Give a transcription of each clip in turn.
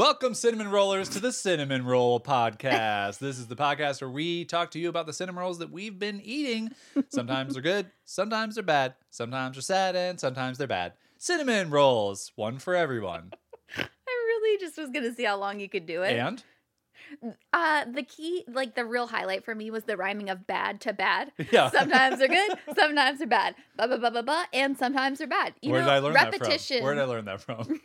Welcome, cinnamon rollers, to the Cinnamon Roll Podcast. this is the podcast where we talk to you about the cinnamon rolls that we've been eating. Sometimes they're good, sometimes they're bad, sometimes they're sad, and sometimes they're bad. Cinnamon rolls, one for everyone. I really just was going to see how long you could do it. And Uh, the key, like the real highlight for me was the rhyming of bad to bad. yeah, Sometimes they're good, sometimes they're bad. Ba ba ba ba ba, and sometimes they're bad. You where know, did I learn repetition. that from? Where did I learn that from?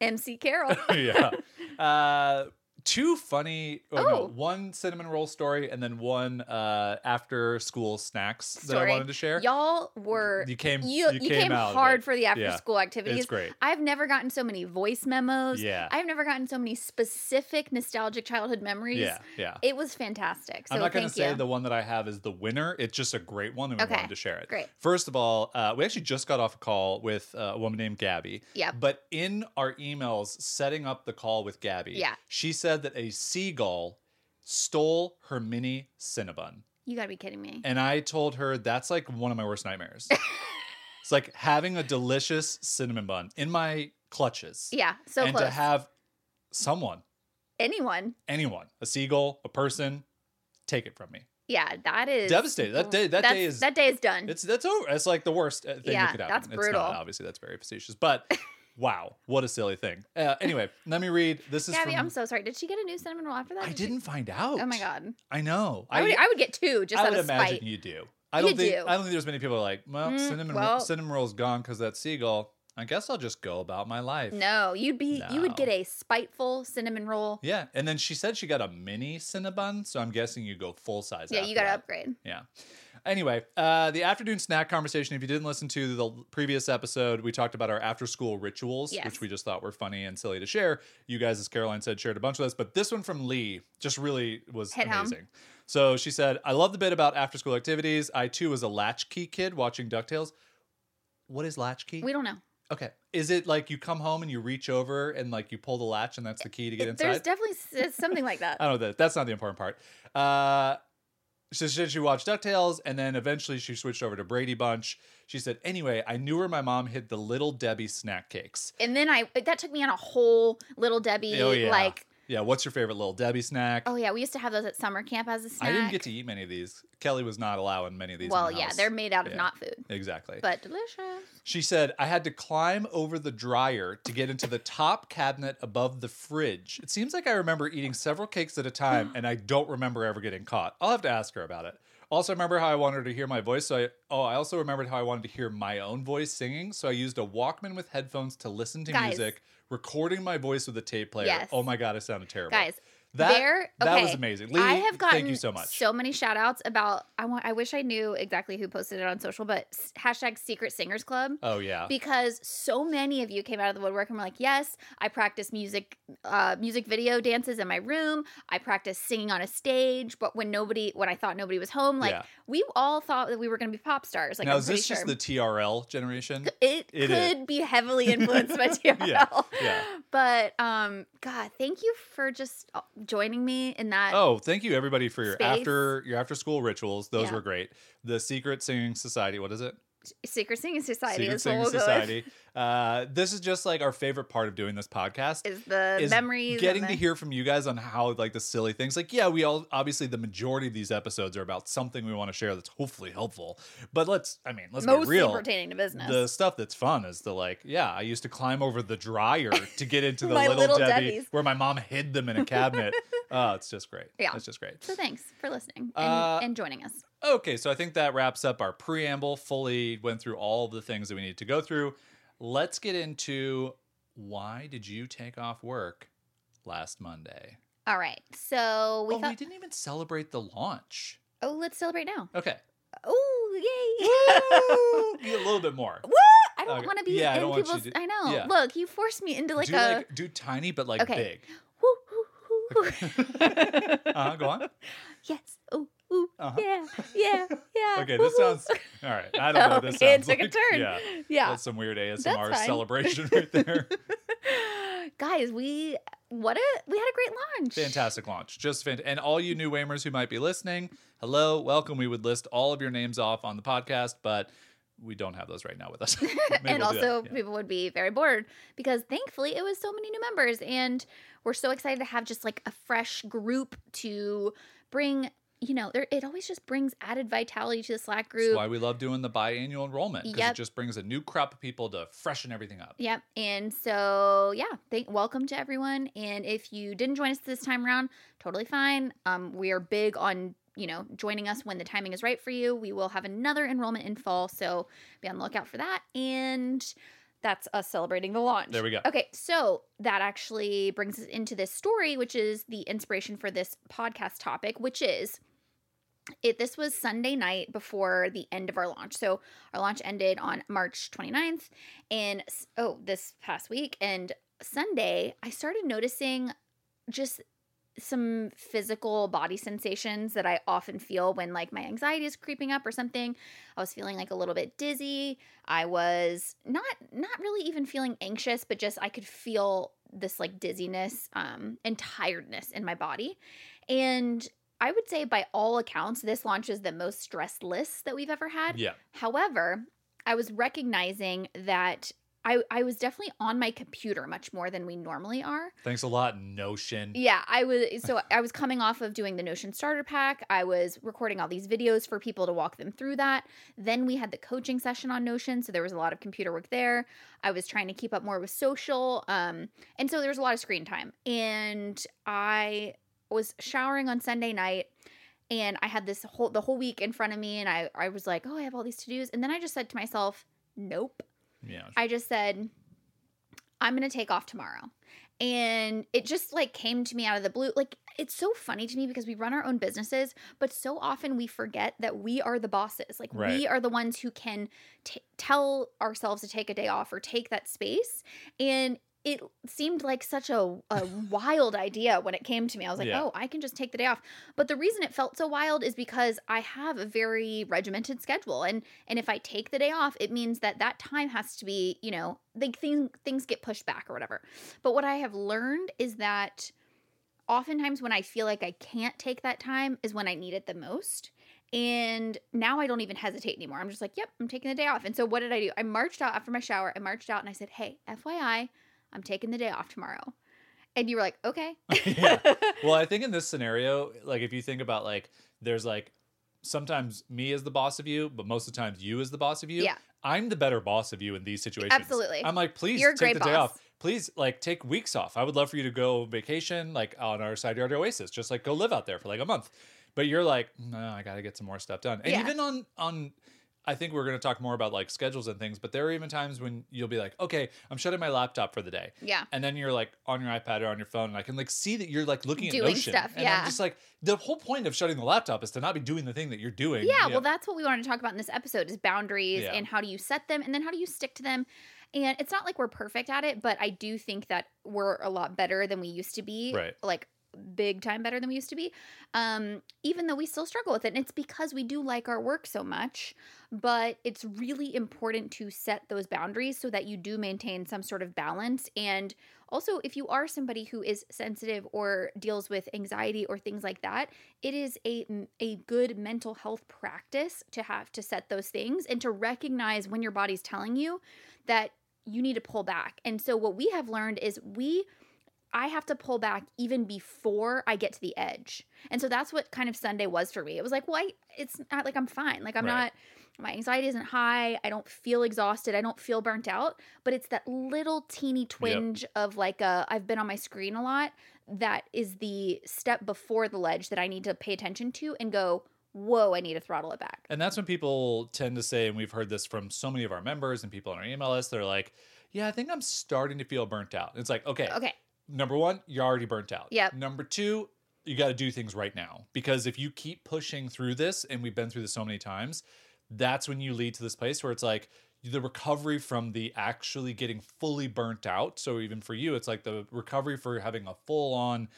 MC Carroll. yeah. Uh, two funny, oh, Oh. no, one cinnamon roll story and then one uh, after school snacks that I wanted to share. Y'all were You came, you, you, came, out hard for the after Yeah. school activities. It's great. I've never gotten so many voice memos. Yeah. I've never gotten so many specific nostalgic childhood memories. Yeah, yeah. It was fantastic. So I'm not gonna say you. the one that I have is the winner. It's just a great one, and we Okay, wanted to share it. great. First of all, uh, we actually just got off a call with uh, a woman named Gabby. Yep. But in our emails setting up the call with Gabby, Yeah. she said that a seagull stole her mini Cinnabon. You gotta be kidding me. And I told her that's like one of my worst nightmares. it's like having a delicious cinnamon bun in my clutches. yeah, so and close. to have someone, Anyone. anyone, a seagull, a person, take it from me. Yeah, that is Devastated. That day- that that's- day is- that day is done. It's that's over. It's like the worst thing Yeah, that could happen. that's It's brutal. not, obviously, that's very facetious. But wow, what a silly thing. Uh, anyway, let me read. This is Gabby, from. I'm so sorry. Did she get a new cinnamon roll after that? I Did she- didn't find out. Oh my god. I know. I, would I would get two just I out would of imagine spite. you do. I don't think. do. I don't think there's many people who are like, well, Mm, cinnamon well- cinnamon roll's gone because that seagull. I guess I'll just go about my life. No, you'd be you would get a spiteful cinnamon roll. Yeah, and then she said she got a mini Cinnabon, so I'm guessing you go full size. Yeah, you got to upgrade. Yeah. Anyway, uh, the afternoon snack conversation. If you didn't listen to the previous episode, we talked about our after school rituals, Yes. which we just thought were funny and silly to share. You guys, as Caroline said, shared a bunch of this, but this one from Lee just really was Hit home. amazing. So she said, I love the bit about after school activities. I too was a latchkey kid watching DuckTales. What is latchkey? We don't know. Okay. Is it like you come home and you reach over and like you pull the latch and that's the key to get inside? There's definitely something like that. I don't know that. That's not the important part. Uh, she said she watched DuckTales and then eventually she switched over to Brady Bunch. She said, anyway, I knew where my mom hid the Little Debbie snack cakes. And then I that took me on a whole little Debbie Oh, yeah. like Yeah, what's your favorite Little Debbie snack? oh yeah, we used to have those at summer camp as a snack. I didn't get to eat many of these. Kelly was not allowing many of these. Well, the yeah, house. they're made out of Yeah. not food, Exactly. but delicious. She said, I had to climb over the dryer to get into the top cabinet above the fridge. It seems like I remember eating several cakes at a time and I don't remember ever getting caught. I'll have to ask her about it. Also, remember how I wanted her to hear my voice. So I, oh, I also remembered how I wanted to hear my own voice singing. So I used a Walkman with headphones to listen to Guys. music, recording my voice with a tape player. Oh yes. Oh my God, I sounded terrible. Guys, that, there okay. that was amazing. Lee, I have gotten thank you so much. so many shout outs about I want I wish I knew exactly who posted it on social, but hashtag secret singers club. oh, yeah. because so many of you came out of the woodwork and were like, "Yes, I practice music, uh, music video dances in my room. I practice singing on a stage, but when nobody, when I thought nobody was home, like Yeah. we all thought that we were going to be pop stars. Like now, I'm is this sure just the TRL generation? it, it could be heavily influenced by TRL. Yeah, yeah. But um, God, thank you for just uh, joining me in that. Oh, thank you everybody for your Space. after your after school rituals. Those Yeah. were great. The Secret Singing Society. What is it? Secret Singing Society Secret Singing we'll. Society. Uh, this is just like our favorite part of doing this podcast. Is the is memories getting to hear from you guys on how like the silly things like yeah we all obviously the majority of these episodes are about something we want to share that's hopefully helpful but let's i mean let's mostly be real pertaining to business. the stuff that's fun is the like yeah i used to climb over the dryer to get into the little, little debbie Debbies. where my mom hid them in a cabinet oh it's just great Yeah. it's just great so thanks for listening and, Uh, and joining us. Okay, so I think that wraps up our preamble. Fully went through all of the things that we need to go through. Let's get into why did you take off work last Monday? All right. So we oh, we didn't even celebrate the launch. oh, let's celebrate now. Okay, Oh, yay! A little bit more. Woo! I don't Okay. want to be Yeah, I in you people's. I know. yeah. Look, you forced me into like do a. like do tiny but like Okay. big. Uh-huh, go on. yes. Ooh, ooh. Uh-huh. Yeah. Yeah. Yeah. Okay, this sounds all right. I don't know. This Okay, it sounds took a turn. Yeah, Yeah. that's some weird ASMR celebration right there. Guys, we what a we had a great launch. Fantastic launch, just fant- and all you new Whamers who might be listening, hello, welcome. We would list all of your names off on the podcast, but we don't have those right now with us. And we'll also Yeah. people would be very bored because thankfully it was so many new members and we're so excited to have just like a fresh group to bring you know there it always just brings added vitality to the slack That's group why we love doing the biannual enrollment because Yep. it just brings a new crop of people to freshen everything up. Yep. And so yeah, thank welcome to everyone. And if you didn't join us this time around, totally fine. Um, we are big on you know joining us when the timing is right for you. We will have another enrollment in fall, so be on the lookout for that. And that's us celebrating the launch. There we go. Okay, so that actually brings us into this story, which is the inspiration for this podcast topic, which is it this was Sunday night before the end of our launch. So our launch ended on March 29th and oh, this past week and Sunday I started noticing just some physical body sensations that I often feel when like my anxiety is creeping up or something. I was feeling like a little bit dizzy. I was not not really even feeling anxious, but just I could feel this like dizziness um and tiredness in my body. And I would say by all accounts this launch is the most stressless that we've ever had. Yeah. However, I was recognizing that I, I was definitely on my computer much more than we normally are. Thanks a lot, Notion. Yeah, I was so I was coming off of doing the Notion starter pack. I was recording all these videos for people to walk them through that. Then we had the coaching session on Notion, so there was a lot of computer work there. I was trying to keep up more with social. Um and so there was a lot of screen time. And I was showering on Sunday night and I had this whole the whole week in front of me and I I was like, "Oh, I have all these to-dos." And then I just said to myself, "Nope." Yeah. I just said, I'm going to take off tomorrow. And it just like came to me out of the blue. Like, it's so funny to me because we run our own businesses, but so often we forget that we are the bosses. Like, Right. we are the ones who can t- tell ourselves to take a day off or take that space. And it seemed like such a, a wild idea when it came to me. I was like, Yeah. oh, I can just take the day off. But the reason it felt so wild is because I have a very regimented schedule. And and if I take the day off, it means that that time has to be, you know, like things things get pushed back or whatever. But what I have learned is that oftentimes when I feel like I can't take that time is when I need it the most. And now I don't even hesitate anymore. I'm just like, yep, I'm taking the day off. And so what did I do? I marched out after my shower. I marched out and I said, hey, FYI, I'm taking the day off tomorrow. And you were like, okay. yeah. Well, I think in this scenario, like if you think about like there's like sometimes me as the boss of you, but most of the times you as the boss of you. Yeah. I'm the better boss of you in these situations. Absolutely. I'm like, please You're take the day off. Please like take weeks off. I would love for you to go vacation like on our side yard oasis, just like go live out there for like a month. But you're like, no, I gotta get some more stuff done. And Yeah. even on on I think we're gonna talk more about like schedules and things, but there are even times when you'll be like, okay, I'm shutting my laptop for the day. yeah. And then you're like on your iPad or on your phone, and I can like see that you're like looking at Doing Notion. stuff, and yeah. I'm just like, the whole point of shutting the laptop is to not be doing the thing that you're doing. Yeah, you well, know? that's what we wanted to talk about in this episode is boundaries Yeah. and how do you set them and then how do you stick to them. And it's not like we're perfect at it, but I do think that we're a lot better than we used to be. Right. Like big time better than we used to be. Um, even though we still struggle with it. And it's because we do like our work so much. But it's really important to set those boundaries so that you do maintain some sort of balance. And also, if you are somebody who is sensitive or deals with anxiety or things like that, it is a a good mental health practice to have to set those things and to recognize when your body's telling you that you need to pull back. And so what we have learned is we I have to pull back even before I get to the edge. And so that's what kind of Sunday was for me. It was like, well, I, it's not like I'm fine. Like I'm Right. not my anxiety isn't high. I don't feel exhausted. I don't feel burnt out, but it's that little teeny twinge of like a I've been on my screen a lot that is the step before the ledge that I need to pay attention to and go, "Whoa, I need to throttle it back." And that's when people tend to say, and we've heard this from so many of our members and people on our email list, they're like, yeah, I think I'm starting to feel burnt out. It's like, okay, Okay. Number one, you're already burnt out. Yep. Number two, you got to do things right now because if you keep pushing through this, and we've been through this so many times, that's when you lead to this place where it's like the recovery from the actually getting fully burnt out. So even for you, it's like the recovery for having a full on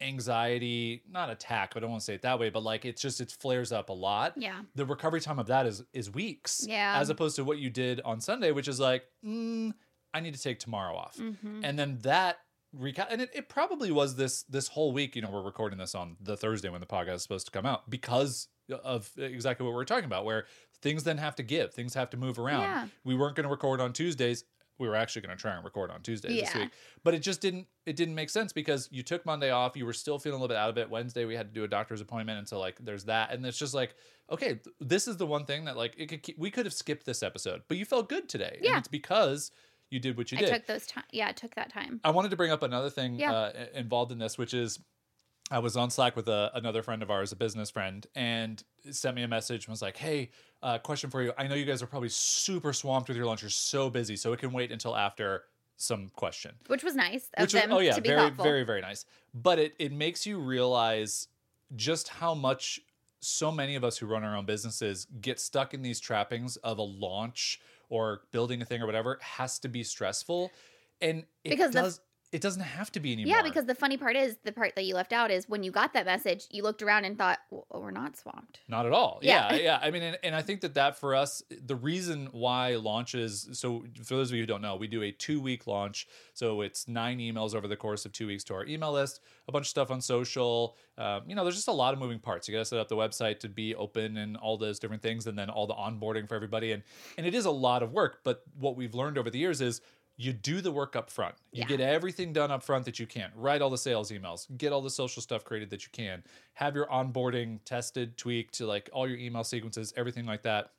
anxiety, not attack, but I don't want to say it that way, but like it's just it flares up a lot. Yeah. The recovery time of that is is weeks. Yeah. As opposed to what you did on Sunday, which is like, mm, I need to take tomorrow off. Mhm. And then that recap and it, it probably was this this whole week, you know, we're recording this on the Thursday when the podcast is supposed to come out because of exactly what we're talking about, where things then have to give, things have to move around. Yeah. We weren't going to record on Tuesdays. We were actually going to try and record on Tuesdays this week, but it just didn't. It didn't make sense because you took Monday off. You were still feeling a little bit out of it. Wednesday we had to do a doctor's appointment, and so like there's that, and it's just like okay, th- this is the one thing that like it could keep, we could have skipped this episode, but you felt good today, Yeah. and it's because you did what you I did. took those time. Yeah, I took that time. I wanted to bring up another thing Yeah. uh, involved in this, which is I was on Slack with a, another friend of ours, a business friend, and sent me a message and was like, "Hey, uh, question for you. I know you guys are probably super swamped with your lunch. You're so busy, so it can wait until after some question." Which was nice of Which was, them oh yeah, very thoughtful. very very nice. But it it makes you realize just how much so many of us who run our own businesses get stuck in these trappings of a launch or building a thing or whatever has to be stressful, and it Because does. It doesn't have to be anymore. Yeah, because the funny part is the part that you left out is when you got that message, you looked around and thought, well, we're not swamped. Not at all. Yeah. Yeah, yeah. I mean, and, and I think that that for us, the reason why launches. So for those of you who don't know, we do a two week launch. So it's nine emails over the course of two weeks to our email list. A bunch of stuff on social. Um, you know, there's just a lot of moving parts. You got to set up the website to be open and all those different things, and then all the onboarding for everybody. And and it is a lot of work. But what we've learned over the years is. You do the work up front. You Yeah. get everything done up front that you can. Write all the sales emails, get all the social stuff created that you can, have your onboarding tested, tweaked to like all your email sequences, everything like that.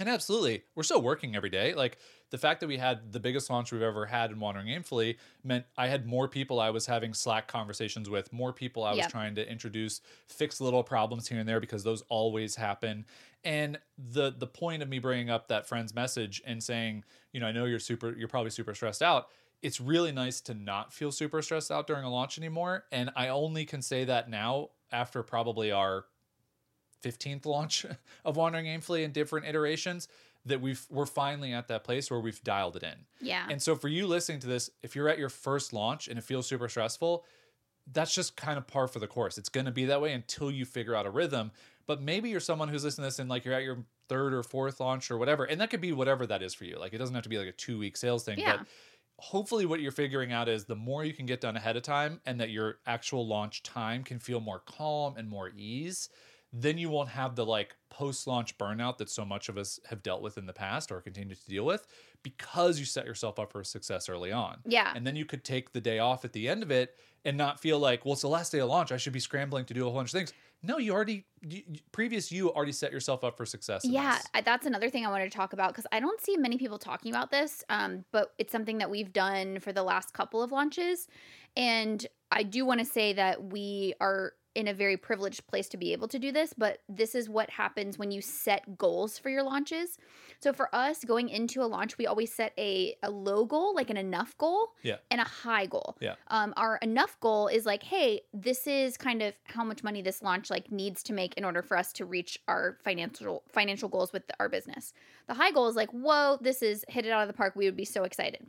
And absolutely, we're still working every day. Like the fact that we had the biggest launch we've ever had in Wandering Aimfully meant I had more people I was having Slack conversations with, more people I was trying to introduce, fix little problems here and there because those always happen. And the the point of me bringing up that friend's message and saying, you know, I know you're super, you're probably super stressed out. It's really nice to not feel super stressed out during a launch anymore. And I only can say that now after probably our 15th launch of Wandering Aimfully in different iterations that we've we're finally at that place where we've dialed it in. Yeah. And so for you listening to this, if you're at your first launch and it feels super stressful, that's just kind of par for the course. It's going to be that way until you figure out a rhythm. But maybe you're someone who's listening to this and like you're at your third or fourth launch or whatever, and that could be whatever that is for you. Like it doesn't have to be like a two week sales thing, Yeah. but hopefully what you're figuring out is the more you can get done ahead of time and that your actual launch time can feel more calm and more ease then you won't have the like post launch burnout that so much of us have dealt with in the past or continue to deal with because you set yourself up for success early on yeah. and then you could take the day off at the end of it and not feel like well it's the last day of launch i should be scrambling to do a whole bunch of things no you already you, previous you already set yourself up for success Yeah, this. That's another thing I wanted to talk about because I don't see many people talking about this, um, but it's something that we've done for the last couple of launches. And I do want to say that we are in a very privileged place to be able to do this, but this is what happens when you set goals for your launches. So for us, going into a launch, we always set a, a low goal, like an enough goal, Yeah. and a high goal. Yeah. Um, our enough goal is like, hey, this is kind of how much money this launch like needs to make in order for us to reach our financial financial goals with our business. The high goal is like, whoa, this is hit it out of the park. We would be so excited.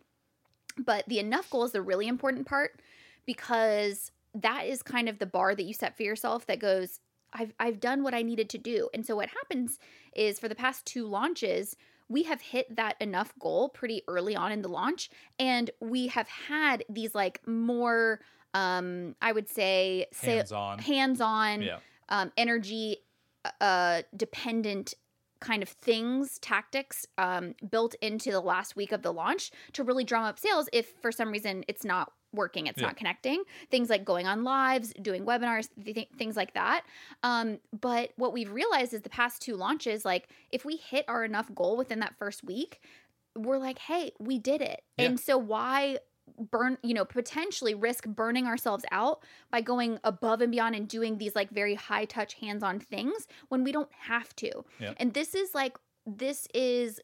But the enough goal is the really important part because that is kind of the bar that you set for yourself that goes, I've I've done what I needed to do. And so what happens is for the past two launches, we have hit that enough goal pretty early on in the launch and we have had these like more um I would say sa- hands on hands-on yeah um, energy uh, dependent kind of things, tactics um, built into the last week of the launch to really drum up sales if for some reason it's not working, it's Yeah. not connecting. Things like going on lives, doing webinars, th- th- things like that. Um, but what we've realized is the past two launches, like if we hit our enough goal within that first week, we're like, hey, we did it. Yeah. And so why burn you know potentially risk burning ourselves out by going above and beyond and doing these like very high touch hands-on things when we don't have to Yeah. and this is like this is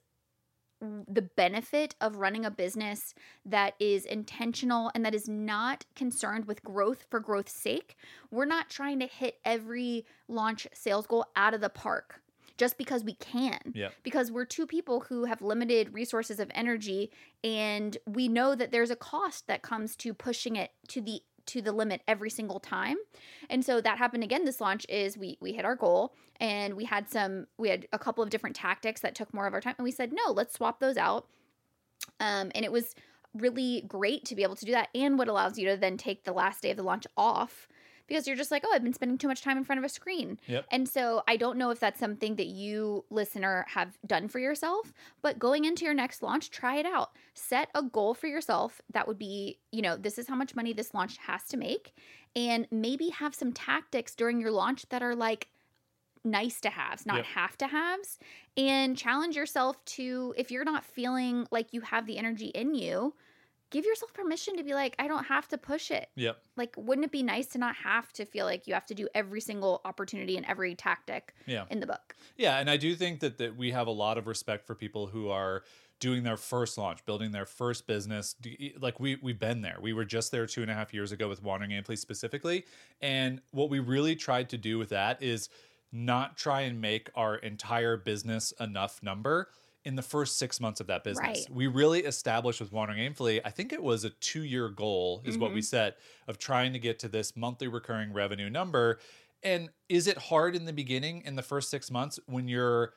the benefit of running a business that is intentional and that is not concerned with growth for growth's sake we're not trying to hit every launch sales goal out of the park just because we can. Yeah. Because we're two people who have limited resources of energy and we know that there's a cost that comes to pushing it to the to the limit every single time. And so that happened again this launch is we we hit our goal and we had some we had a couple of different tactics that took more of our time and we said, "No, let's swap those out." Um and it was really great to be able to do that and what allows you to then take the last day of the launch off because you're just like, oh, I've been spending too much time in front of a screen. Yep. And so I don't know if that's something that you, listener, have done for yourself, but going into your next launch, try it out. Set a goal for yourself that would be, you know, this is how much money this launch has to make. And maybe have some tactics during your launch that are like, nice to haves, not Yep. have to haves, and challenge yourself to if you're not feeling like you have the energy in you, give yourself permission to be like, I don't have to push it. Yep. Like, wouldn't it be nice to not have to feel like you have to do every single opportunity and every tactic Yeah. in the book? Yeah, and I do think that that we have a lot of respect for people who are doing their first launch, building their first business. Like we we've been there. We were just there two and a half years ago with Wandering Aimfully specifically, and what we really tried to do with that is not try and make our entire business enough number in the first six months of that business. Right. We really established with Wandering Aimfully, I think it was a two year goal, is what we mm-hmm. set of trying to get to this monthly recurring revenue number. And is it hard in the beginning, in the first six months, when you're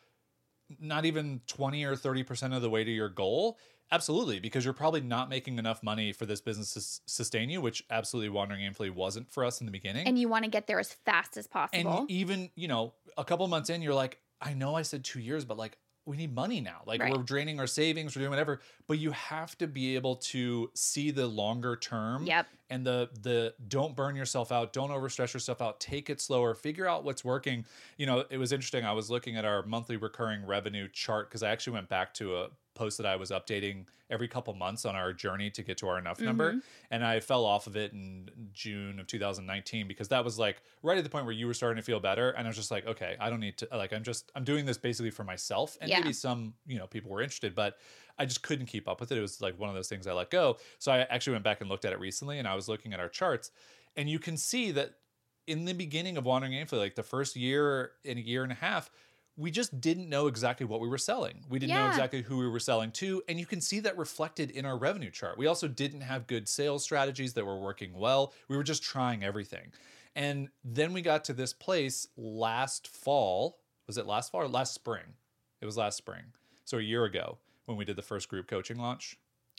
not even 20 or 30% of the way to your goal? Absolutely, because you're probably not making enough money for this business to s- sustain you, which absolutely Wandering Aimfully wasn't for us in the beginning. And you want to get there as fast as possible. And even, you know, a couple months in, you're like, I know I said two years, but like, we need money now. Like, Right. we're draining our savings, we're doing whatever. But you have to be able to see the longer term yep. and the the don't burn yourself out don't overstress yourself out take it slower figure out what's working you know it was interesting i was looking at our monthly recurring revenue chart because i actually went back to a post that i was updating every couple months on our journey to get to our enough number Mhm. and i fell off of it in june of 2019 because that was like right at the point where you were starting to feel better and i was just like okay i don't need to like i'm just i'm doing this basically for myself and Yeah. maybe some you know people were interested but I just couldn't keep up with it. It was like one of those things I let go. So I actually went back and looked at it recently and I was looking at our charts and you can see that in the beginning of Wandering Aimfully, like the first year and a year and a half, we just didn't know exactly what we were selling. We didn't know exactly who we were selling to. And you can see that reflected in our revenue chart. We also didn't have good sales strategies that were working well. We were just trying everything. And then we got to this place last fall. Was it last fall or last spring? It was last spring. So a year ago when we did the first group coaching launch.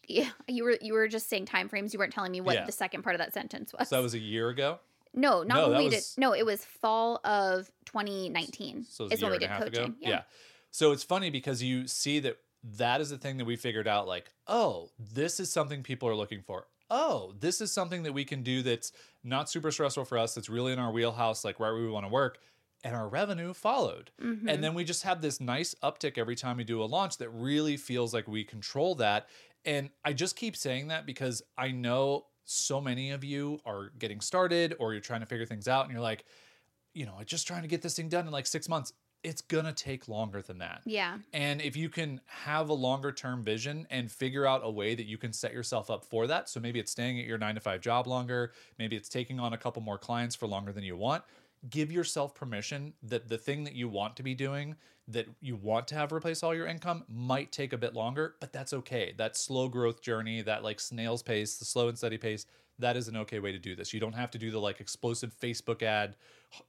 Yeah. You were you were just saying time frames. You weren't telling me what Yeah. the second part of that sentence was. So that was a year ago. No, not No, when we was- did. No, it was fall of 2019. So is when we did coaching. ago. Yeah. So it's funny because you see that that is the thing that we figured out like, oh, this is something people are looking for. Oh, this is something that we can do that's not super stressful for us, that's really in our wheelhouse, like right where we want to work. And our revenue followed. Mhm. And then we just have this nice uptick every time we do a launch that really feels like we control that. And I just keep saying that because I know so many of you are getting started or you're trying to figure things out and you're like, you know, just trying to get this thing done in like six months. It's gonna take longer than that. Yeah. And if you can have a longer term vision and figure out a way that you can set yourself up for that, so maybe it's staying at your nine to five job longer, maybe it's taking on a couple more clients for longer than you want, give yourself permission that the thing that you want to be doing, that you want to have replace all your income, might take a bit longer, but that's okay. That slow growth journey, that like snail's pace, the slow and steady pace, that is an okay way to do this. You don't have to do the like explosive Facebook ad,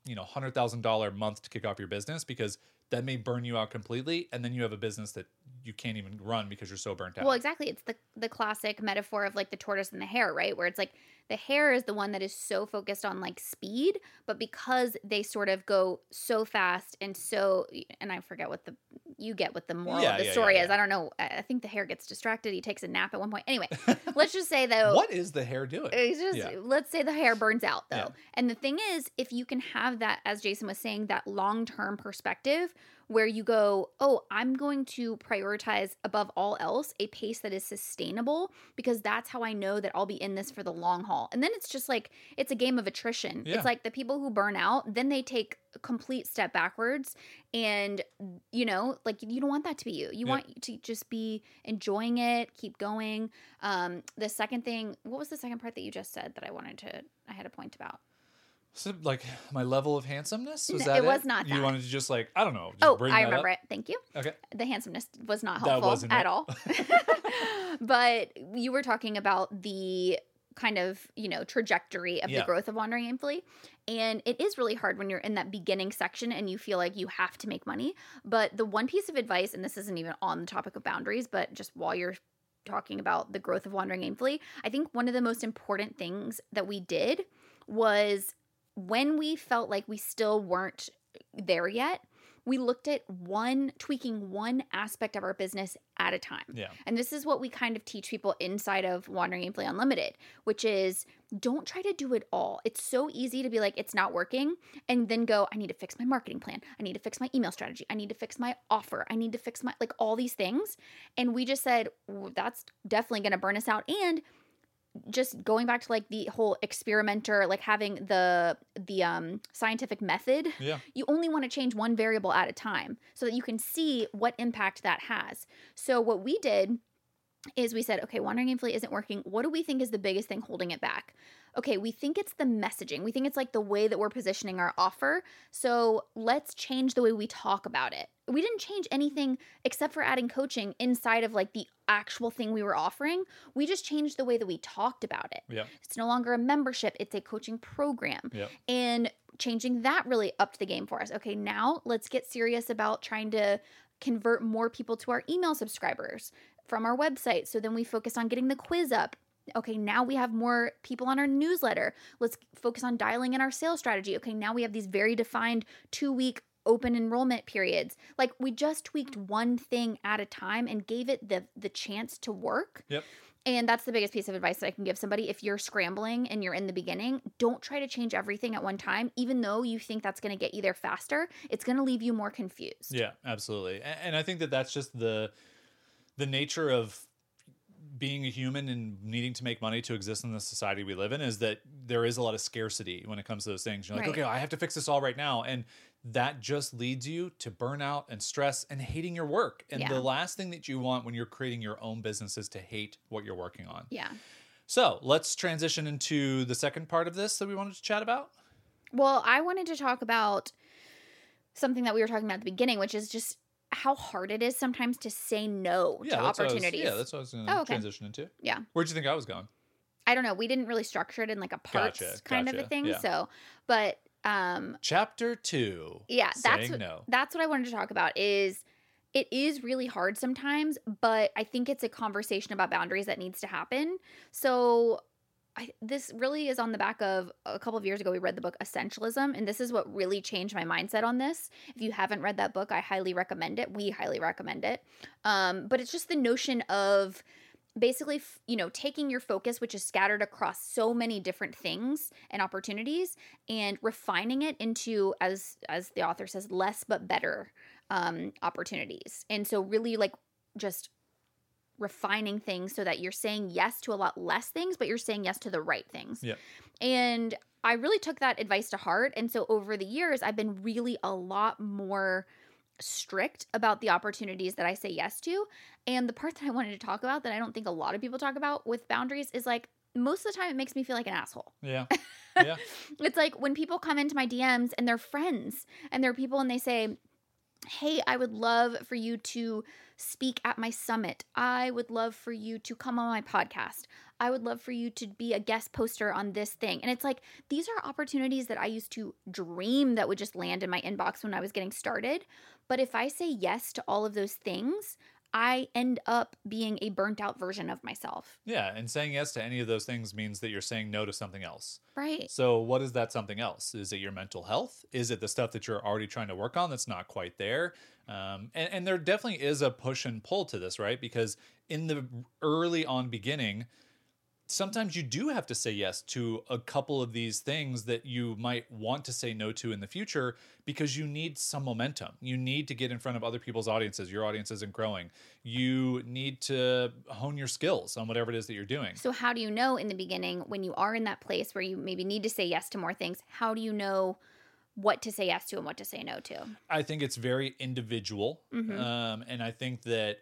you know, hundred thousand dollar month to kick off your business because that may burn you out completely, and then you have a business that you can't even run because you're so burnt out. Well, exactly. It's the the classic metaphor of like the tortoise and the hare, right? Where it's like the hare is the one that is so focused on like speed, but because they sort of go so fast and so and I forget what the you get what the moral Yeah, of the yeah, story yeah, is. I don't know. I think the hare gets distracted. He takes a nap at one point. Anyway, let's just say though what is the hare doing? it's just let's say the hare burns out though. And the thing is, if you can have that, as Jason was saying, that long term perspective where you go, oh, I'm going to prioritize above all else a pace that is sustainable because that's how I know that I'll be in this for the long haul. And then it's just like it's a game of attrition. Yeah. It's like the people who burn out, then they take a complete step backwards and you know like you don't want that to be you you Yeah. want to just be enjoying it keep going um the second thing what was the second part that you just said that i wanted to i had a point about So, like my level of handsomeness was N- that it was not You that. wanted to just like I don't know. Just Oh, I remember up? it. Thank you. Okay. The handsomeness was not helpful at it. all. but you were talking about the kind of, you know, trajectory of Yeah. the growth of wandering aimfully. And it is really hard when you're in that beginning section and you feel like you have to make money. But the one piece of advice, and this isn't even on the topic of boundaries, but just while you're talking about the growth of wandering aimfully, I think one of the most important things that we did was when we felt like we still weren't there yet, we looked at one tweaking one aspect of our business at a time. Yeah. And this is what we kind of teach people inside of Wandering Aimfully Unlimited, which is don't try to do it all. It's so easy to be like, it's not working, and then go, I need to fix my marketing plan. I need to fix my email strategy. I need to fix my offer. I need to fix my, like, all these things. And we just said, "W- that's definitely going to burn us out. And just going back to like the whole experimenter like having the the um scientific method Yeah. you only want to change one variable at a time so that you can see what impact that has. So what we did is we said, okay, wandering aimfully isn't working. What do we think is the biggest thing holding it back? Okay, we think it's the messaging. We think it's like the way that we're positioning our offer. So let's change the way we talk about it. We didn't change anything except for adding coaching inside of like the actual thing we were offering. We just changed the way that we talked about it. Yeah. It's no longer a membership, it's a coaching program. Yeah. And changing that really upped the game for us. Okay, now let's get serious about trying to convert more people to our email subscribers from our website. So then we focus on getting the quiz up. Okay, now we have more people on our newsletter. Let's focus on dialing in our sales strategy. Okay, now we have these very defined two week open enrollment periods. Like we just tweaked one thing at a time and gave it the the chance to work. Yep. And that's the biggest piece of advice that I can give somebody. If you're scrambling and you're in the beginning, don't try to change everything at one time, even though you think that's going to get you there faster. It's going to leave you more confused. Yeah, absolutely. And I think that that's just the the nature of being a human and needing to make money to exist in the society we live in is that there is a lot of scarcity when it comes to those things. You're like, Right. okay, I have to fix this all right now. And that just leads you to burnout and stress and hating your work. And Yeah. the last thing that you want when you're creating your own business is to hate what you're working on. Yeah. So let's transition into the second part of this that we wanted to chat about. Well, I wanted to talk about something that we were talking about at the beginning, which is just how hard it is sometimes to say no Yeah, to I was- opportunities. yeah, that's what I was going to Oh, okay. transition into. Yeah. Where'd you think I was going? I don't know. We didn't really structure it in like a parts Gotcha, kind of a thing. yeah. So, but um Chapter two. yeah, that's what, no. that's what I wanted to talk about is it is really hard sometimes, but I think it's a conversation about boundaries that needs to happen. So I, this really is on the back of a couple of years ago we read the book Essentialism and this is what really changed my mindset on this. If you haven't read that book, I highly recommend it. We highly recommend it. Um, but it's just the notion of basically f- you know taking your focus which is scattered across so many different things and opportunities and refining it into as as the author says less but better um opportunities. And so really like just refining things so that you're saying yes to a lot less things but you're saying yes to the right things. Yeah. and i really took that advice to heart. And so over the years i've been really a lot more strict about the opportunities that I say yes to. And the part that I wanted to talk about that I don't think a lot of people talk about with boundaries is like most of the time it makes me feel like an asshole. Yeah. Yeah. It's like when people come into my DMs and they're friends and they're people and they say, Hey, I would love for you to speak at my summit. I would love for you to come on my podcast. I would love for you to be a guest poster on this thing. And it's like, these are opportunities that I used to dream that would just land in my inbox when I was getting started. But if I say yes to all of those things, I end up being a burnt out version of myself. Yeah. And saying yes to any of those things means that you're saying no to something else. Right. So, what is that something else? Is it your mental health? Is it the stuff that you're already trying to work on that's not quite there? Um, and, and there definitely is a push and pull to this, right? Because in the early on beginning, sometimes you do have to say yes to a couple of these things that you might want to say no to in the future because you need some momentum. You need to get in front of other people's audiences. Your audience isn't growing. You need to hone your skills on whatever it is that you're doing. So, how do you know in the beginning when you are in that place where you maybe need to say yes to more things? How do you know what to say yes to and what to say no to? I think it's very individual. Mhm. Um, and I think that,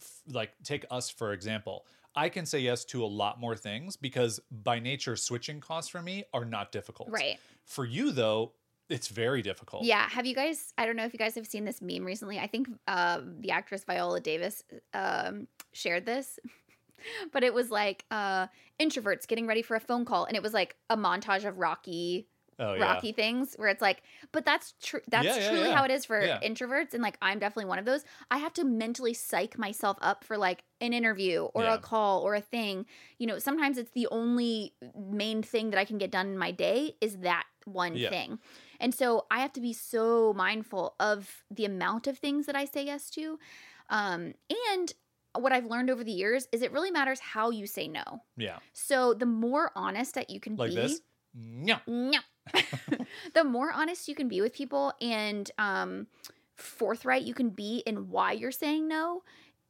f- like, take us for example. I can say yes to a lot more things because by nature, switching costs for me are not difficult. Right. For you though, it's very difficult. Yeah. Have you guys? I don't know if you guys have seen this meme recently. I think um, the actress Viola Davis um, shared this, but it was like uh, introverts getting ready for a phone call, and it was like a montage of Rocky. Oh yeah. Rocky things where it's like, but that's true. That's Yeah, yeah, truly yeah. how it is for Yeah. introverts, and like I'm definitely one of those. I have to mentally psych myself up for like an interview or Yeah. a call or a thing. You know, sometimes it's the only main thing that I can get done in my day is that one Yeah. thing. And so I have to be so mindful of the amount of things that I say yes to. Um, and what I've learned over the years is it really matters how you say no. Yeah. So the more honest that you can Like be, this. No. no. the more honest you can be with people and um, forthright you can be in why you're saying no,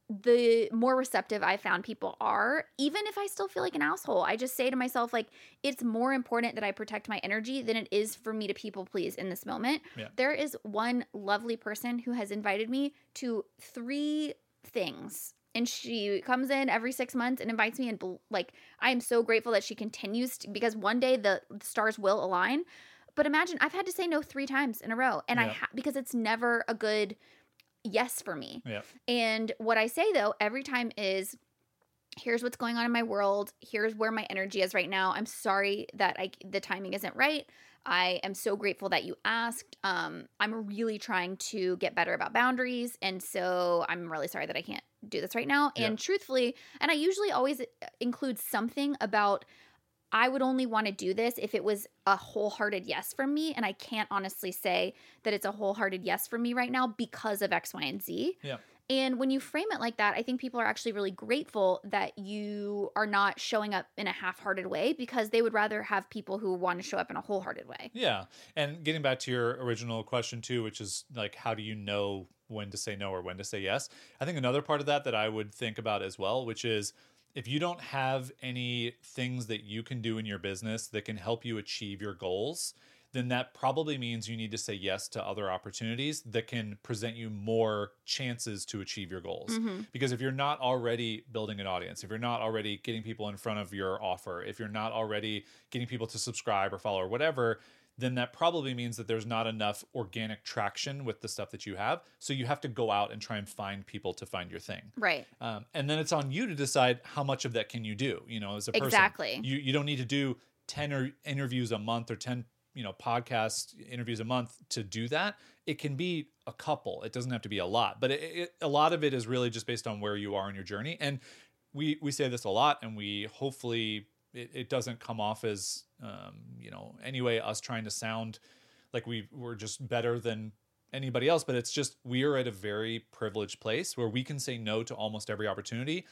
the more receptive I found people are, even if I still feel like an asshole. I just say to myself, like, it's more important that I protect my energy than it is for me to people please in this moment. Yeah. There is one lovely person who has invited me to three things. And she comes in every six months and invites me. And like, I am so grateful that she continues to, because one day the stars will align. But imagine I've had to say no three times in a row, and I ha- because it's never a good yes for me. Yeah. And what I say though, every time is here's what's going on in my world. Here's where my energy is right now. I'm sorry that I the timing isn't right. I am so grateful that you asked. Um, I'm really trying to get better about boundaries, and so I'm really sorry that I can't do this right now. Yeah. And truthfully, and I usually always uh, include something about I would only want to do this if it was a wholehearted yes from me. And I can't honestly say that it's a wholehearted yes from me right now because of X, Y, and Z. Yeah. And when you frame it like that, I think people are actually really grateful that you are not showing up in a half hearted way because they would rather have people who want to show up in a wholehearted way. Yeah. And getting back to your original question too, which is like how do you know when to say no or when to say yes? I think another part of that that I would think about as well, which is if you don't have any things that you can do in your business that can help you achieve your goals, then that probably means you need to say yes to other opportunities that can present you more chances to achieve your goals. Mm-hmm. Because if you're not already building an audience, if you're not already getting people in front of your offer, if you're not already getting people to subscribe or follow or whatever, then that probably means that there's not enough organic traction with the stuff that you have. So you have to go out and try and find people to find your thing. Right. Um, and then it's on you to decide how much of that can you do. You know, as a person, Exactly. You you don't need to do ten or interviews a month or ten you know podcast interviews a month to do that. It can be a couple. It doesn't have to be a lot, but it, it, a lot of it is really just based on where you are in your journey. And we we say this a lot, and we hopefully it, it doesn't come off as um, you know anyway us trying to sound like we we're just better than anybody else but it's just we are at a very privileged place where we can say no to almost every opportunity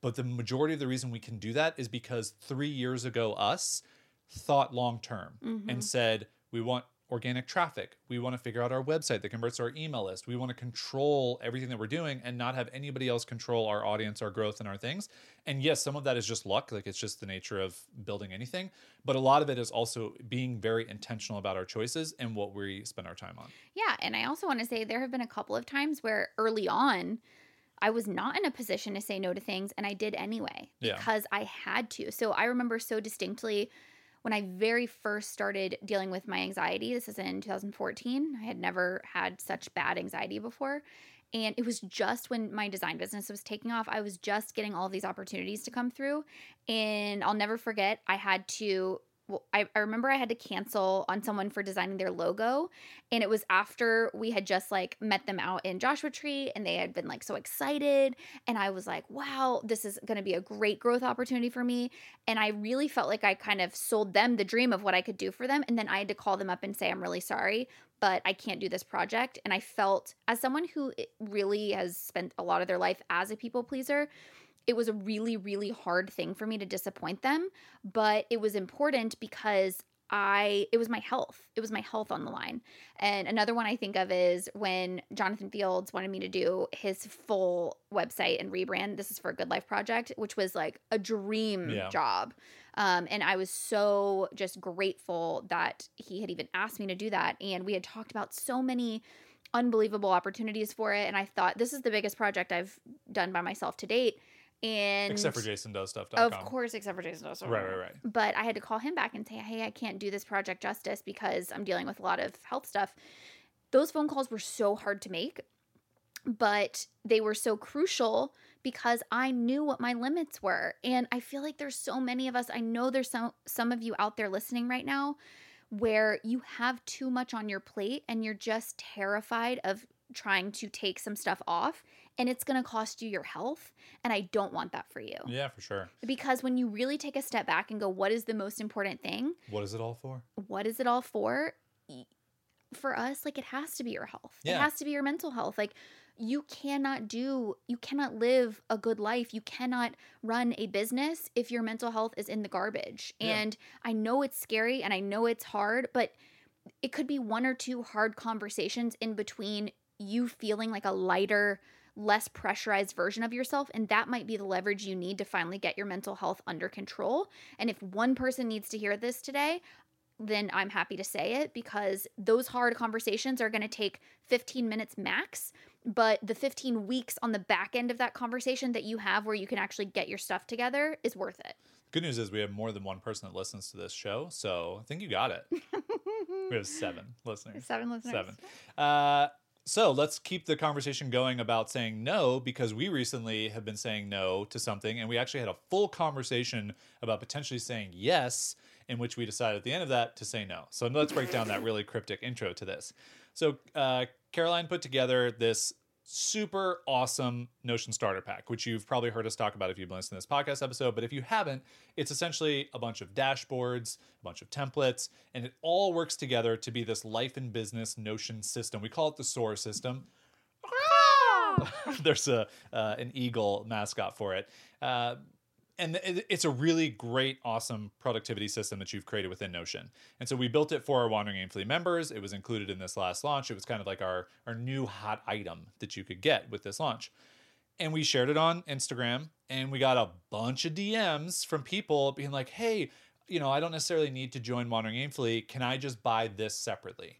but the majority of the reason we can do that is because 3 years ago us thought long term Mhm. and said we want organic traffic we want to figure out our website that converts to our email list we want to control everything that we're doing and not have anybody else control our audience our growth and our things and yes some of that is just luck like it's just the nature of building anything but a lot of it is also being very intentional about our choices and what we spend our time on Yeah, and I also want to say there have been a couple of times where early on I was not in a position to say no to things and I did anyway Yeah. because I had to. So I remember so distinctly when I very first started dealing with my anxiety. This is in 2014. I had never had such bad anxiety before. And it was just when my design business was taking off. I was just getting all these opportunities to come through. And I'll never forget, I had to, well, I, I remember I had to cancel on someone for designing their logo and it was after we had just like met them out in Joshua Tree and they had been like so excited and I was like wow this is going to be a great growth opportunity for me and I really felt like I kind of sold them the dream of what I could do for them and then I had to call them up and say I'm really sorry but I can't do this project and I felt as someone who eh, really has spent a lot of their life as a people pleaser it was a really really hard thing for me to disappoint them but it was important because I it was my health. It was my health on the line. And another one I think of is when Jonathan Fields wanted me to do his full website and rebrand. This is for a Good Life Project, which was like a dream Yeah. job. Um, and I was so just grateful that he had even asked me to do that. And we had talked about so many unbelievable opportunities for it. And I thought this is the biggest project I've done by myself to date. And Except for Jason does stuff. of course, except for Jason. Does stuff. Right, right, right. But I had to call him back and say, "Hey, I can't do this project justice because I'm dealing with a lot of health stuff." Those phone calls were so hard to make, but they were so crucial because I knew what my limits were. And I feel like there's so many of us. I know there's some some of you out there listening right now where you have too much on your plate and you're just terrified of trying to take some stuff off and it's going to cost you your health and I don't want that for you. Yeah, for sure. Because when you really take a step back and go what is the most important thing? What is it all for? What is it all for? For us like it has to be your health. It has to be your mental health. Like you cannot do you cannot live a good life. You cannot run a business if your mental health is in the garbage. Yeah. And I know it's scary and I know it's hard, but it could be one or two hard conversations in between you feeling like a lighter, less pressurized version of yourself. And that might be the leverage you need to finally get your mental health under control. And if one person needs to hear this today, then I'm happy to say it because those hard conversations are going to take 15 minutes max. But the 15 weeks on the back end of that conversation that you have where you can actually get your stuff together is worth it. Good news is we have more than one person that listens to this show, so I think you got it. we have seven listeners. Seven listeners. Seven. Uh, so let's keep the conversation going about saying no because we recently have been saying no to something, and we actually had a full conversation about potentially saying yes, in which we decided at the end of that to say no. So let's break down that really cryptic intro to this. So uh, Caroline put together this super awesome Notion starter pack, which you've probably heard us talk about if you've been listening to this podcast episode. But if you haven't, it's essentially a bunch of dashboards, a bunch of templates, and it all works together to be this life and business Notion system. We call it the SOAR system. There's a uh, an eagle mascot for it. Uh, and it's a really great, awesome productivity system that you've created within Notion. And so we built it for our Wandering Aimfully members. It was included in this last launch. It was kind of like our our new hot item that you could get with this launch. And we shared it on Instagram, and we got a bunch of DMs from people being like, "Hey, you know, I don't necessarily need to join Wandering Aimfully. Can I just buy this separately?"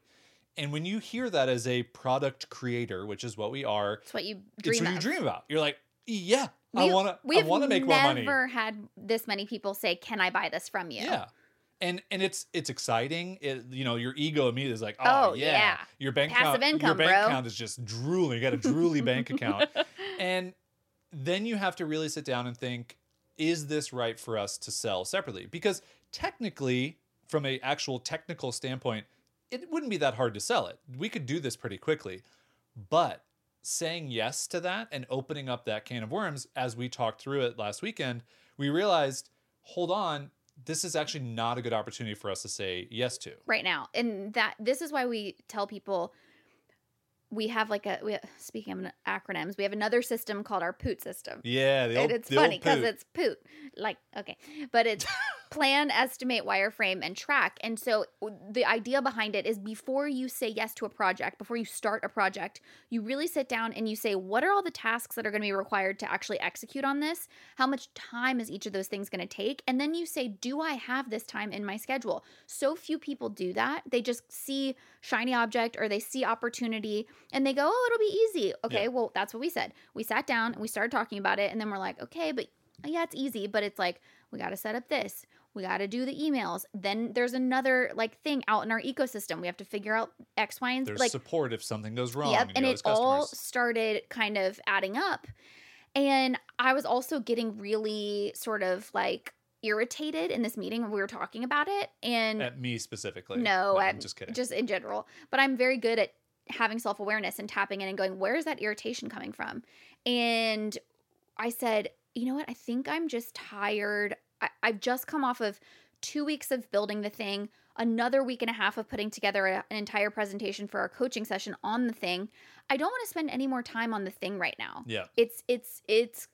And when you hear that as a product creator, which is what we are, It's what you it's dream what you dream about. You're like, "Yeah, I We- want to. I We've want to make more money." never had this many people say, "Can I buy this from you?" Yeah. And and it's it's exciting. It, you know, your ego immediately is like, oh, Oh, yeah. yeah. Your bank Passive account, your bank bro. account is just drooling. You got a drooly bank account. And then you have to really sit down and think, is this right for us to sell separately? Because technically, from a actual technical standpoint, it wouldn't be that hard to sell it. We could do this pretty quickly. But saying yes to that and opening up that can of worms as we talked through it last weekend, we realized, hold on, this is actually not a good opportunity for us to say yes to. right now. And that this is why we tell people we have like a we, speaking of acronyms we have another system called our poot system. Yeah, old, it's funny because it's poot. Like okay. But it's plan estimate wireframe and track. And so the idea behind it is before you say yes to a project before you start a project you really sit down and you say what are all the tasks that are going to be required to actually execute on this? How much time is each of those things going to take? And then you say do i have this time in my schedule? So few people do that. They just see shiny object or they see opportunity and they go oh it'll be easy. Okay Yeah. well that's what we said. We sat down and we started talking about it and then we're like okay but yeah it's easy but it's like we got to set up this we got to do the emails then there's another like thing out in our ecosystem we have to figure out x y and z There's like support if something goes wrong. Yep, and it all started kind of adding up. And I was also getting really sort of like irritated in this meeting when we were talking about it. And at me specifically. no, I'm I'm just kidding. just in general. But I'm very good at having self awareness and tapping in and going, where is that irritation coming from? And I said, you know what? I think I'm just tired. I- I've just come off of two weeks of building the thing, another week and a half of putting together a- an entire presentation for our coaching session on the thing. I don't want to spend any more time on the thing right now. yeah, It's, it's, it's,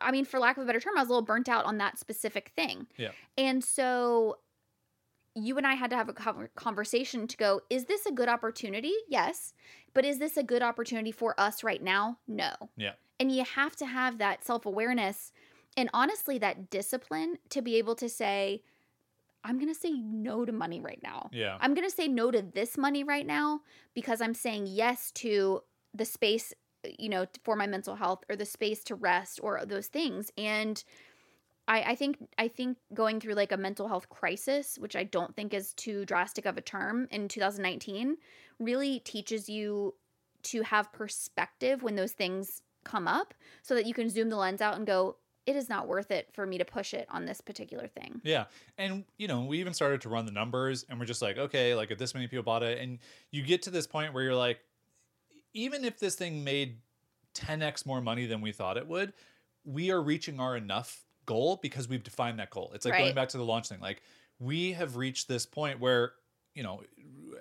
I mean, for lack of a better term, I was a little burnt out on that specific thing. Yeah. And so you and I had to have a conversation to go, is this a good opportunity? Yes. But is this a good opportunity for us right now? No. Yeah. And you have to have that self awareness and honestly, that discipline to be able to say, I'm going to say no to money right now. yeah, I'm going to say no to this money right now because I'm saying yes to the space you know, for my mental health or the space to rest or those things. And I, I think I think going through like a mental health crisis, which I don't think is too drastic of a term in 2019, really teaches you to have perspective when those things come up so that you can zoom the lens out and go, it is not worth it for me to push it on this particular thing. Yeah. And, you know, we even started to run the numbers and we're just like, okay, like if this many people bought it, and you get to this point where you're like, even if this thing made 10x more money than we thought it would, we are reaching our enough goal because we've defined that goal. It's like Right. going back to the launch thing. Like we have reached this point where, you know,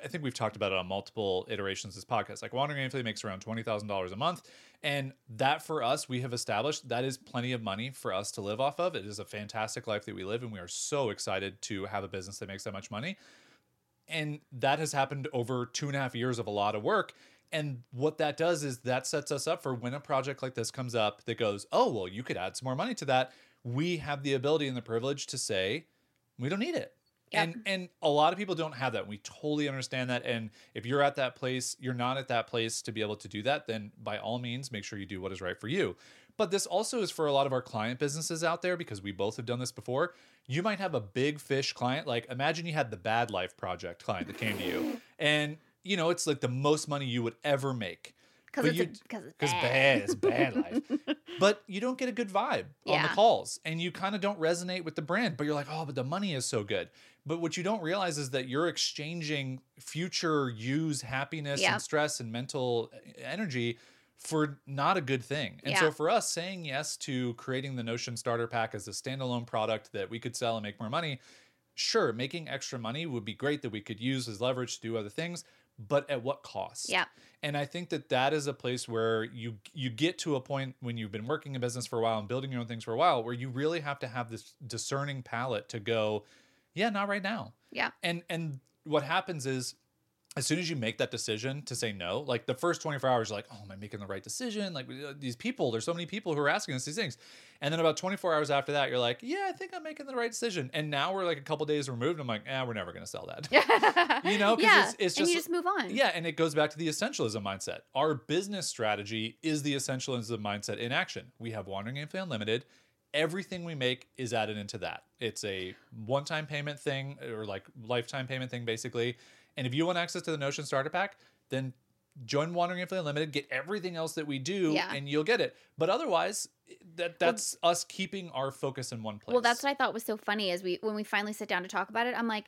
I think we've talked about it on multiple iterations of this podcast. Like Wandering Aimfully makes around twenty thousand dollars a month, and that for us, we have established that is plenty of money for us to live off of. It is a fantastic life that we live, and we are so excited to have a business that makes that much money. And that has happened over two and a half years of a lot of work. And what that does is that sets us up for when a project like this comes up that goes, oh, well, you could add some more money to that. We have the ability and the privilege to say, we don't need it. Yep. And and a lot of people don't have that. We totally understand that. And if you're at that place, you're not at that place to be able to do that, then by all means, make sure you do what is right for you. But this also is for a lot of our client businesses out there because we both have done this before. You might have a big fish client. Like imagine you had the Bad Life Project client that came to you, and you know it's like the most money you would ever make. Because it's, you- a- 'cause it's bad. bad, it's bad life. but you don't get a good vibe on the calls and you kind of don't resonate with the brand, but you're like, oh, but the money is so good. But what you don't realize is that you're exchanging future use happiness Yep. and stress and mental eh, energy for not a good thing. And Yeah. so for us saying yes to creating the Notion starter pack as a standalone product that we could sell and make more money, sure, making extra money would be great that we could use as leverage to do other things, but at what cost? Yeah. And I think that that is a place where you you get to a point when you've been working in business for a while and building your own things for a while where you really have to have this discerning palate to go, yeah, not right now. Yeah. And and what happens is as soon as you make that decision to say no, like the first 24 hours, you're like, oh, am I making the right decision? Like uh, these people, there's so many people who are asking us these things. And then about 24 hours after that, you're like, yeah, I think I'm making the right decision. And now we're like a couple days removed. I'm like, eh, we're never going to sell that. You know, yeah. it's- it's and you just- just move on. Yeah, and it goes back to the essentialism mindset. Our business strategy is the essentialism mindset in action. We have Wandering Aimfully Unlimited. Everything we make is added into that. It's a one-time payment thing or like lifetime payment thing, basically. And if you want access to the Notion Starter Pack, then join Wandering Aimfully Unlimited, get everything else that we do, Yeah. and you'll get it. But otherwise, that that's us keeping our focus in one place. Well, that's what I thought was so funny as we when we finally sit down to talk about it. I'm like,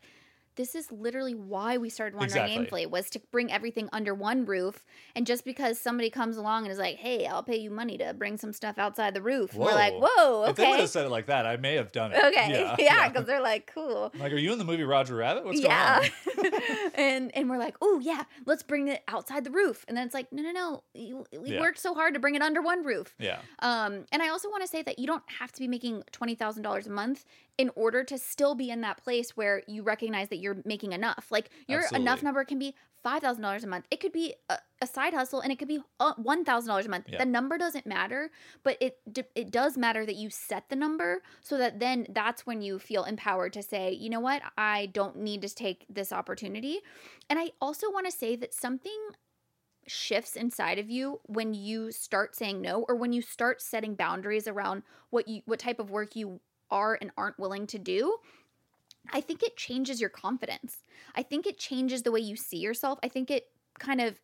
this is literally why we started wandering Exactly. aimfully was to bring everything under one roof. And just because somebody comes along and is like, "Hey, I'll pay you money to bring some stuff outside the roof," we're like, Whoa. "Whoa, If they would have said it like that, I may have done it. okay, yeah," because they're like, "Cool." Like, are you in the movie Roger Rabbit? What's yeah, going on? and and we're like, oh yeah, let's bring it outside the roof, and then it's like, no, no, no, you, we Yeah. worked so hard to bring it under one roof. Yeah. Um, and I also want to say that you don't have to be making twenty thousand dollars a month in order to still be in that place where you recognize that you're making enough. Like your enough number can be five thousand dollars a month. It could be a, a side hustle, and it could be uh, one thousand dollars a month. Yeah. The number doesn't matter, but it it does matter that you set the number so that then that's when you feel empowered to say, you know what, I don't need to take this opportunity. And I also want to say that something shifts inside of you when you start saying no or when you start setting boundaries around what you what type of work you are and aren't willing to do i think it changes your confidence i think it changes the way you see yourself i think it kind of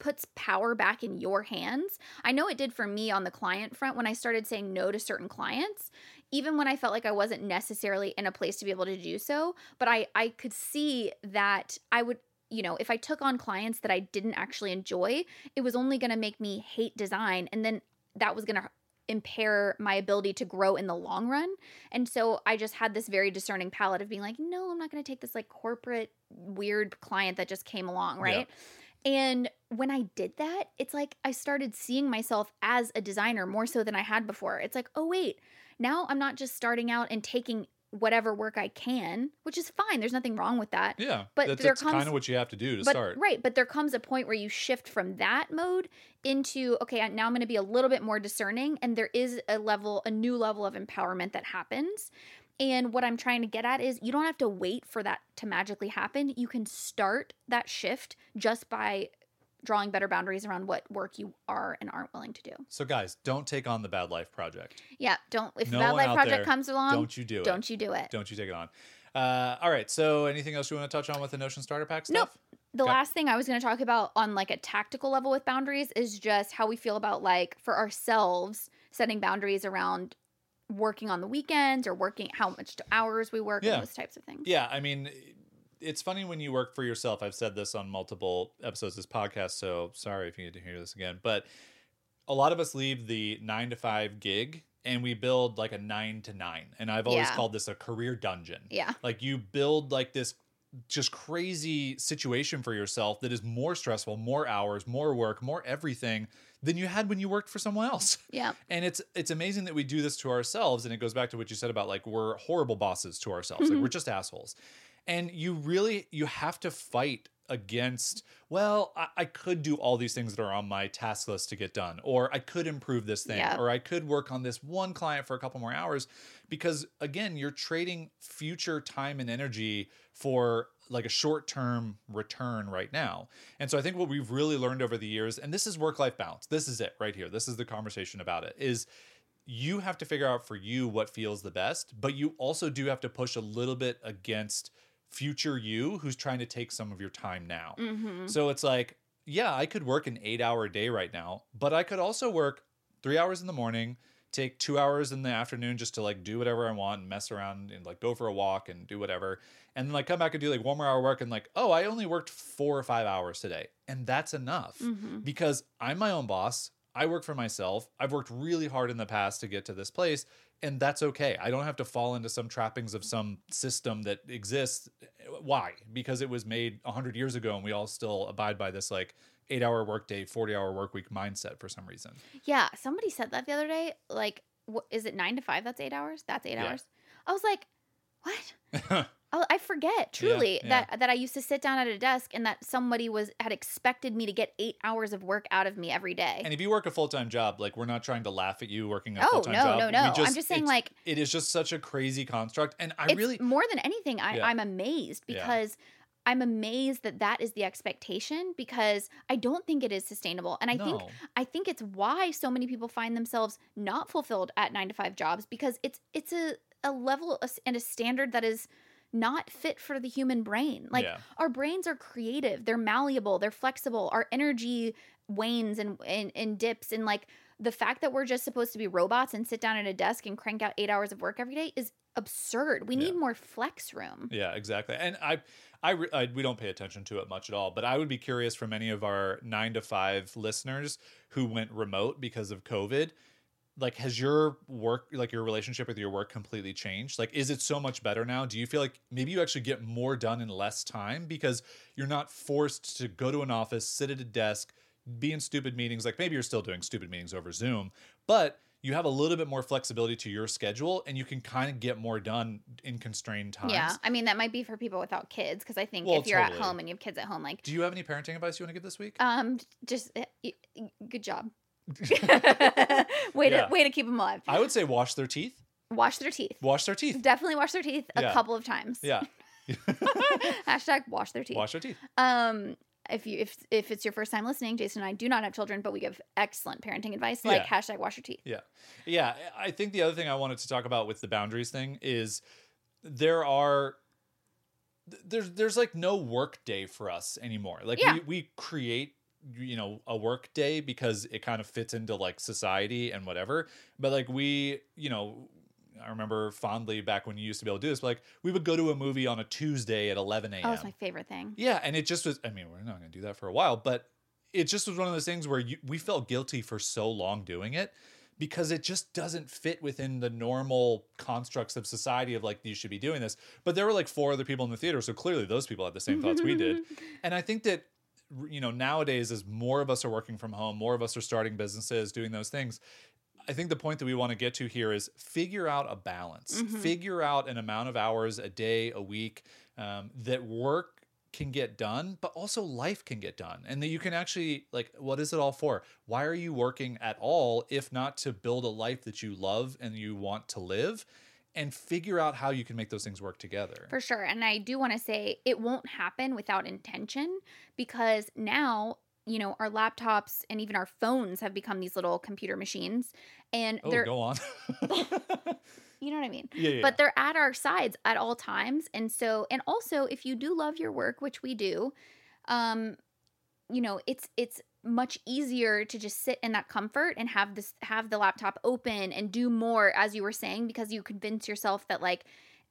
puts power back in your hands i know it did for me on the client front when i started saying no to certain clients even when i felt like i wasn't necessarily in a place to be able to do so but i i could see that i would you know, if I took on clients that I didn't actually enjoy, it was only going to make me hate design. And then that was going to impair my ability to grow in the long run. And so I just had this very discerning palette of being like, no, I'm not going to take this like corporate weird client that just came along, right? And when I did that, it's like I started seeing myself as a designer more so than I had before. It's like, oh, wait, now I'm not just starting out and taking whatever work I can, which is fine. There's nothing wrong with that. Yeah. But that's, there that's comes- kind of what you have to do to but start. right, but there comes a point where you shift from that mode into okay, now I'm going to be a little bit more discerning and there is a level a new level of empowerment that happens. And what I'm trying to get at is you don't have to wait for that to magically happen. You can start that shift just by drawing better boundaries around what work you are and aren't willing to do. So guys, don't take on the bad life project. Yeah, don't if No the bad life project there, comes along, Don't you do it. don't you do it. Don't you take it on. Uh, all right. So anything else you want to touch on with the Notion starter pack Nope. The Okay. last thing I was going to talk about on like a tactical level with boundaries is just how we feel about like for ourselves setting boundaries around working on the weekends or working how much hours we work Yeah. and those types of things. Yeah, I mean, it's funny when you work for yourself. I've said this on multiple episodes of this podcast, so sorry if you need to hear this again. But a lot of us leave the nine to five gig and we build like a nine to nine. And I've always Yeah. called this a career dungeon. Yeah. Like you build like this just crazy situation for yourself that is more stressful, more hours, more work, more everything than you had when you worked for someone else. Yeah. And it's it's amazing that we do this to ourselves and it goes back to what you said about like we're horrible bosses to ourselves. Like mm-hmm. we're just assholes. And you really you have to fight against well I, I could do all these things that are on my task list to get done or i could improve this thing Yeah. or i could work on this one client for a couple more hours. Because again you're trading future time and energy for like a short-term return right now. And so i think what we've really learned over the years and this is work-life balance. This is it right here. This is the conversation about it is you have to figure out for you what feels the best but you also do have to push a little bit against future you who's trying to take some of your time now Mm-hmm. so it's like, yeah, I could work an eight hour day right now, but I could also work three hours in the morning, take two hours in the afternoon just to like do whatever I want and mess around and like go for a walk and do whatever. And then like come back and do like one more hour work and like, oh, I only worked four or five hours today. And that's enough Mm-hmm. because I'm my own boss. I work for myself. I've worked really hard in the past to get to this place, and that's okay. I don't have to fall into some trappings of some system that exists. Why? Because it was made 100 years ago, and we all still abide by this like eight hour workday, 40 hour work week mindset for some reason. Yeah, somebody said that the other day. Like, what is it? Nine to five? That's eight hours. That's eight Yeah. hours. I was like, what? I, I forget truly yeah. that that I used to sit down at a desk and that somebody was had expected me to get eight hours of work out of me every day. and if you work a full time job, like we're not trying to laugh at you working a Oh, full time no, job. no, We no. I'm just saying, like- it is just such a crazy construct, and I really more than anything. I, Yeah. I'm amazed Yeah. because. I'm amazed that that is the expectation because I don't think it is sustainable, and I think I think it's why so many people find themselves not fulfilled at nine to five jobs because it's it's a a level and a standard that is not fit for the human brain. Like Yeah. our brains are creative, they're malleable, they're flexible. Our energy wanes and and, and dips, and like the fact that we're just supposed to be robots and sit down at a desk and crank out eight hours of work every day is absurd. We need Yeah. more flex room. Yeah, exactly. And I, I, I, we don't pay attention to it much at all. But I would be curious from any of our nine to five listeners who went remote because of COVID. Like, has your work, like your relationship with your work, completely changed? Like, is it so much better now? Do you feel like maybe you actually get more done in less time because you're not forced to go to an office, sit at a desk, be in stupid meetings? Like, maybe you're still doing stupid meetings over Zoom, but you have a little bit more flexibility to your schedule and you can kind of get more done in constrained times. Yeah, I mean that might be for people without kids because I think Well, if you're at home and you have kids at home, like Do you have any parenting advice you want to give this week? um, just eh, good job. way Yeah. to way to keep them alive. I would say wash their teeth. Wash their teeth. Wash their teeth. Definitely wash their teeth a Yeah. couple of times. Yeah. Hashtag wash their teeth. wash their teeth. Um, if you if if it's your first time listening, Jason and I do not have children, but we give excellent parenting advice like Yeah. hashtag wash your teeth. Yeah. Yeah. I think the other thing I wanted to talk about with the boundaries thing is there are there's there's like no work day for us anymore. Like Yeah. we, we create you know a work day because it kind of fits into like society and whatever. But like we, you know, I remember fondly back when you used to be able to do this, but like we would go to a movie on a Tuesday at 11 a.m. Oh, it's my favorite thing. Yeah, and it just was. I mean, we're not going to do that for a while, but it just was one of those things where you, we felt guilty for so long doing it because it just doesn't fit within the normal constructs of society of like you should be doing this. But there were like four other people in the theater, so clearly those people had the same thoughts we did. And I think that you know nowadays, as more of us are working from home, more of us are starting businesses, doing those things. I think the point that we want to get to here is figure out a balance. Figure out an amount of hours a day, a week um, that work can get done, but also life can get done. And that you can actually, like, what is it all for? Why are you working at all if not to build a life that you love and you want to live? And figure out how you can make those things work together. For sure. And I do want to say it won't happen without intention because now you know, our laptops and even our phones have become these little computer machines. And Oh, they're, go on. you know what I mean? yeah, yeah. But they're at our sides at all times. And so, and also, if you do love your work, which we do, um, you know, it's, it's, much easier to just sit in that comfort and have this have the laptop open and do more as you were saying because you convince yourself that like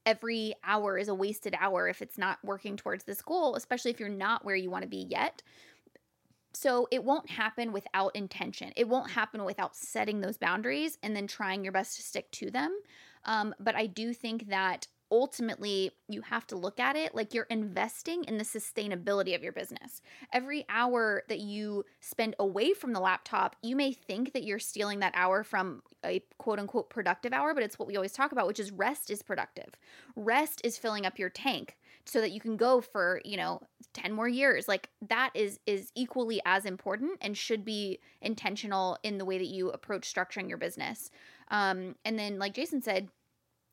every hour is a wasted hour if it's not working towards this goal, especially if you're not where you want to be yet. So it won't happen without intention. It won't happen without setting those boundaries and then trying your best to stick to them. Um, but I do think that ultimately you have to look at it like you're investing in the sustainability of your business. Every hour that you spend away from the laptop, you may think that you're stealing that hour from a quote unquote productive hour, but it's what we always talk about, which is rest is productive. Rest is filling up your tank so that you can go for, you know, 10 more years. Like that is is equally as important and should be intentional in the way that you approach structuring your business. Um and then like Jason said,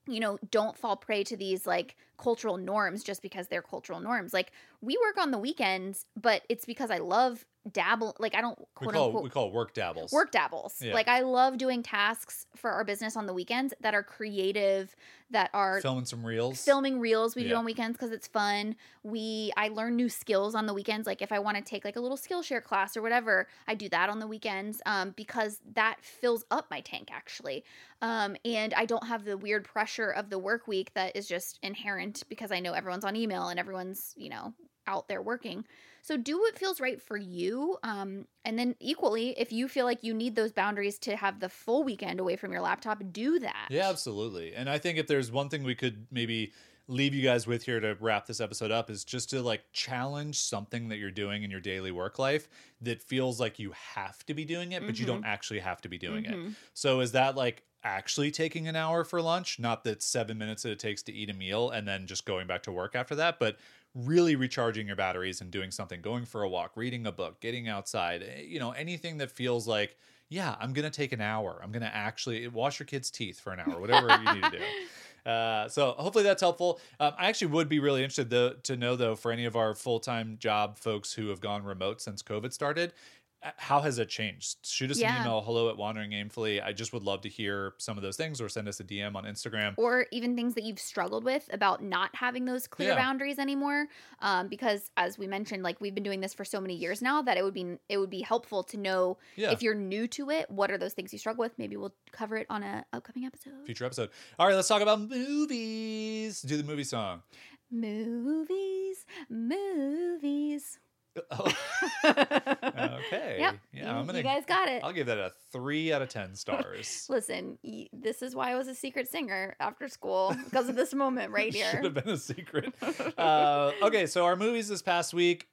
you know, don't fall prey to these like cultural norms just because they're cultural norms. Like we work on the weekends, but it's because I love dabble. Like I don't we quote call unquote we call work dabbles. work dabbles. Yeah. Like I love doing tasks for our business on the weekends that are creative, that are filming some reels. filming reels we do on weekends because it's fun we i learn new skills on the weekends like if i want to take like a little skillshare class or whatever i do that on the weekends um, because that fills up my tank actually um, and i don't have the weird pressure of the work week that is just inherent because i know everyone's on email and everyone's you know out there working so do what feels right for you um, and then equally if you feel like you need those boundaries to have the full weekend away from your laptop do that Yeah, absolutely. And I think if there's one thing we could maybe leave you guys with here to wrap this episode up is just to like challenge something that you're doing in your daily work life that feels like you have to be doing it, but you don't actually have to be doing it. Mhm. So is that like actually taking an hour for lunch? Not that seven minutes that it takes to eat a meal and then just going back to work after that, but really recharging your batteries and doing something, going for a walk, reading a book, getting outside, eh, you know, anything that feels like, yeah, I'm going to take an hour. I'm going to actually wash your kids' teeth for an hour, whatever you need to do. Uh, so hopefully that's helpful. Um, I actually would be really interested though, to know though for any of our full time job folks who have gone remote since COVID started, how has it changed? Shoot us Yeah. an email, hello at wandering aimfully. I just would love to hear some of those things or send us a DM on Instagram. or even things that you've struggled with about not having those clear Yeah. boundaries anymore um, because as we mentioned like we've been doing this for so many years now that it would be it would be helpful to know Yeah. if you're new to it what are those things you struggle with maybe we'll cover it on a upcoming episode Future episode. All right, let's talk about movies. Do the movie song. movies movies Oh, okay. yep Yeah, you, I'm gonna. you guys got it I'll give that a three out of ten stars. listen this is why i was a secret singer after school because of this moment right here. Should have been a secret. Uh, okay, so our movies this past week.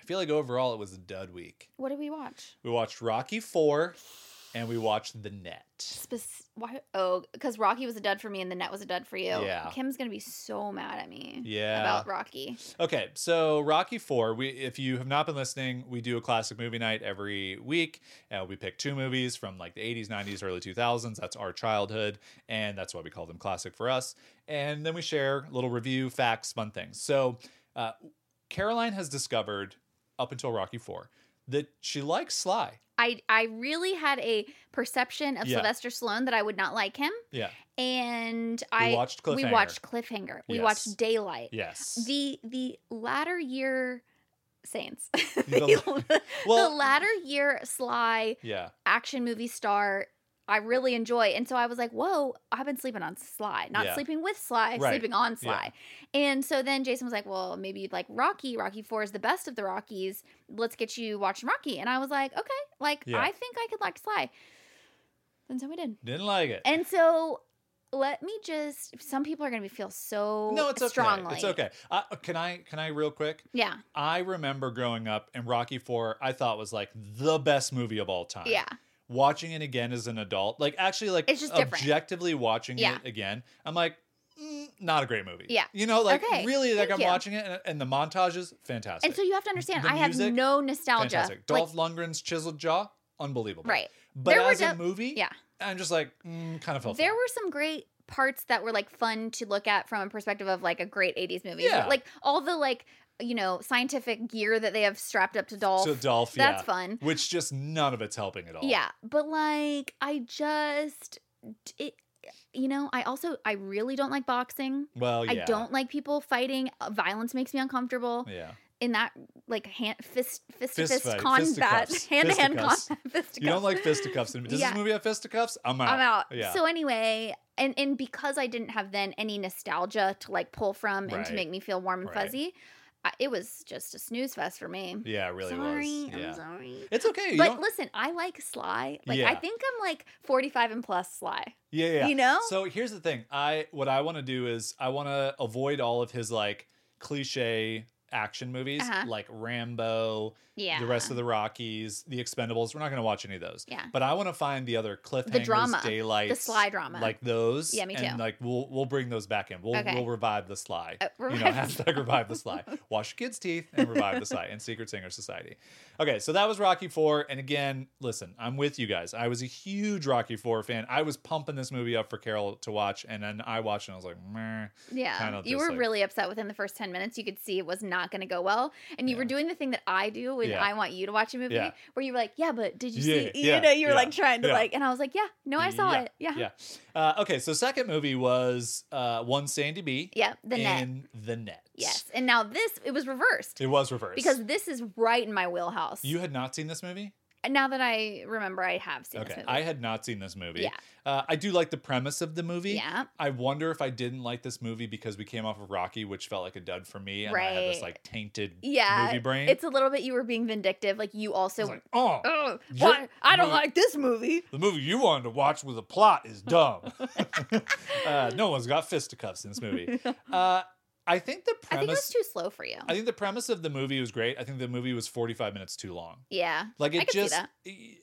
I feel like overall it was a dud week. what did we watch We watched Rocky Four, and we watched The Net. Spec- why? Oh, because Rocky was a dud for me and the net was a dud for you. Yeah. Kim's gonna be so mad at me. Yeah. About Rocky. Okay, so Rocky Four. We, if you have not been listening, we do a classic movie night every week. Uh, we pick two movies from like the '80s, '90s, early 2000s. That's our childhood, and that's why we call them classic for us. And then we share a little review, facts, fun things. So uh, Caroline has discovered up until Rocky Four that she likes Sly. I I really had a perception of Yeah. Sylvester Stallone that I would not like him, Yeah. and We I watched we Cliffhanger. watched Cliffhanger. We Yes. watched Daylight. Yes. The the latter year Saints. The- the, latter year Sly yeah. action movie star. I really enjoy, and so I was like, "Whoa! I've been sleeping on Sly, not Yeah. sleeping with Sly, Right. sleeping on Yeah. Sly." And so then Jason was like, "Well, maybe you'd like Rocky. Rocky Four is the best of the Rockies. Let's get you watching Rocky." And I was like, "Okay, like Yeah. I think I could like Sly." And so we did. Didn't like it. And so let me just. Some people are going to feel so no, it's okay. strongly. It's okay. Uh, can I? Can I real quick? Yeah, I remember growing up and Rocky Four. I thought was like the best movie of all time. yeah. Watching it again as an adult, like actually, like It's just different. objectively watching Yeah. it again, I'm like, mm, not a great movie. Yeah. you know, like Okay, really, like thank I'm you. watching it, and, and the montages, fantastic. And so you have to understand, The I have no nostalgia. fantastic. Like, Dolph Lundgren's chiseled jaw, unbelievable. right. but There were as a movie, Yeah. I'm just like, mm, kind of felt. There were some great parts that were like fun to look at from a perspective of like a great 80s movie. Yeah. Like all the like you know, scientific gear that they have strapped up to Dolph. So Dolph, That's yeah, fun. Which just none of it's helping at all. Yeah, but like I just it you know, I also I really don't like boxing. Well, yeah. I don't like people fighting. Uh, Violence makes me uncomfortable. Yeah. In that like hand fist fist to Fist fist fight, combat, hand to hand combat, fisticuffs. You don't like fisticuffs. in- Does Yeah. this movie have fisticuffs? I'm out. I'm out. Yeah. So anyway, and and because I didn't have then any nostalgia to like pull from and to make me feel warm and Right. fuzzy, it was just a snooze fest for me. yeah, it really sorry, was. Yeah. I'm sorry. It's okay. You But listen, I like Sly. Like I think I'm like 45 and plus Sly. Yeah, yeah. You know? So here's the thing. I what I want to do is I want to avoid all of his like cliche action movies Uh-huh. like Rambo, Yeah. the rest of the Rockies, the Expendables. We're not going to watch any of those. Yeah. But I want to find the other cliffhangers, the drama, daylight, the Sly drama. like those. Yeah, me And too. like we'll we'll bring those back in. We'll Okay. we'll revive the Sly. Uh, you know, hashtag revive the Sly. Wash your kids' teeth and revive the Sly and Secret Singer Society. Okay, so that was Rocky Four. And again, listen, I'm with you guys. I was a huge Rocky Four fan. I was pumping this movie up for Carol to watch, and then I watched and I was like, meh. Yeah. kind of you were like- really upset within the first 10 minutes. You could see it was not going to go well. And you were doing the thing that I do when Yeah. I want you to watch a movie Yeah. where you were like, yeah, but did you see? yeah, you know, you were like trying to like, and I was like, yeah, no, I saw it. Yeah. Yeah. Uh, okay, so second movie was uh, One Sandy B. Yeah, The Net. The Net. Yes. And now this, it was reversed It was reversed. because this is right in my wheelhouse. you had not seen this movie? Now that I remember, I have seen this Okay, movie. I had not seen this movie. Yeah. Uh, I do like the premise of the movie. Yeah. I wonder if I didn't like this movie because we came off of Rocky, which felt like a dud for me, and I had this like tainted Yeah. movie brain. It's a little bit you were being vindictive. Like you also. like, oh, oh, why? I don't you- like this movie. the movie you wanted to watch with a plot is dumb. uh, no one's got fisticuffs in this movie. Uh, I think the premise. I think it was too slow for you. I think the premise of the movie was great. I think the movie was 45 minutes too long. yeah. Like it just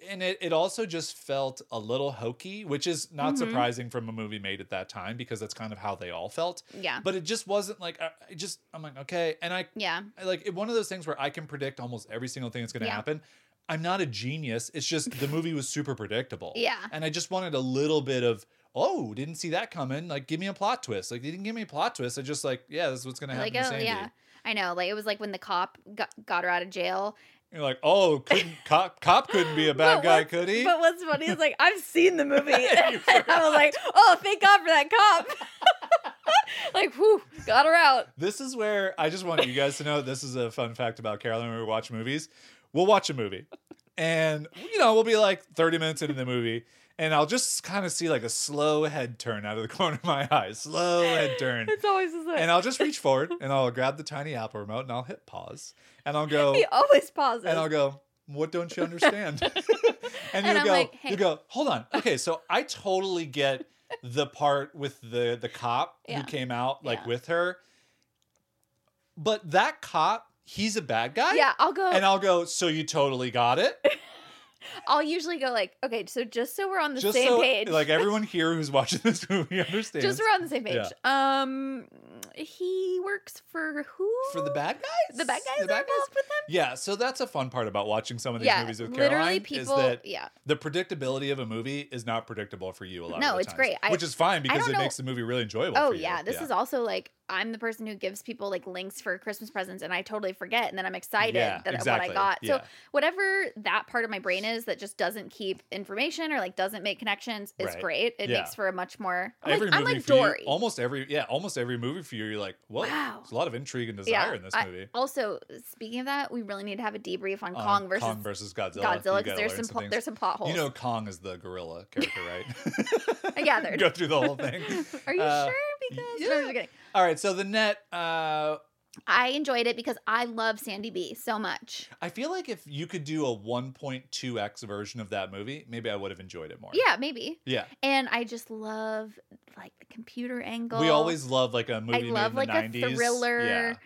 and it, it also just felt a little hokey, which is not Mhm. surprising from a movie made at that time because that's kind of how they all felt. Yeah. But it just wasn't like I I just I'm like okay, and I, Yeah. Like it, one of those things where I can predict almost every single thing that's going to Yeah. happen. I'm not a genius. It's just the movie was super predictable. Yeah. And I just wanted a little bit of oh, didn't see that coming. Like give me a plot twist. Like they didn't give me a plot twist. I just like yeah, this is what's to happen Like, oh, yeah. I know. Like, it was like when the cop got, got her out of jail. You're like oh, couldn't cop cop couldn't be a bad guy, could he? But what's funny is, like, I've seen the movie. And I was like, oh, thank God for that cop. like, whew, got her out. This is where I just want you guys to know this is a fun fact about Caroline when we watch movies. We'll watch a movie and, you know, we'll be like 30 minutes into the movie and I'll just kind of see like a slow head turn out of the corner of my eye. Slow head turn. It's always the same. And I'll just reach forward and I'll grab the tiny Apple remote and I'll hit pause and I'll go, he always pauses. and I'll go, what don't you understand? and And you'll I'm go, like, hey. you go, hold on. Okay, so I totally get the part with the the cop Yeah. who came out like Yeah. with her. But that cop, he's a bad guy. yeah, I'll go. And I'll go, so you totally got it? I'll usually go, like, okay, so just so we're on the Just same so page. like everyone here who's watching this movie understands. just we're on the same page. Yeah. Um, he works for who? for the bad guys? The bad guys The are bad guys? involved with him? Yeah, so that's a fun part about watching some of these Yeah, movies with Caroline people. is that yeah, the predictability of a movie is not predictable for you a lot. No, it's times, great. I- which is fine because it know- makes the movie really enjoyable. Oh for you. yeah, this is also like I'm the person who gives people like links for Christmas presents, and I totally forget, and then I'm excited Yeah, that exactly. what I got. So whatever that part of my brain is that just doesn't keep information or like doesn't make connections is Right. great. It Yeah. makes for a much more. I'm every like, I'm like for you, Dory. almost every yeah, almost every movie for you, you're like, whoa, Wow. there's a lot of intrigue and desire Yeah, in this I- movie. Also, speaking of that, we really need to have a debrief on On Kong versus Kong versus Godzilla. Godzilla because there's some pl- there's some plot holes. You know, Kong is the gorilla character, right? I gathered. Go through the whole thing. Are you Uh, sure? Because yeah. No, I'm just kidding. All right, so the net. Uh, I enjoyed it because I love Sandy B so much. I feel like if you could do a 1.2x version of that movie, maybe I would have enjoyed it more. Yeah, maybe. Yeah. And I just love like the computer angle. We always love like a movie love, made in like, the a 90s. thriller yeah. with-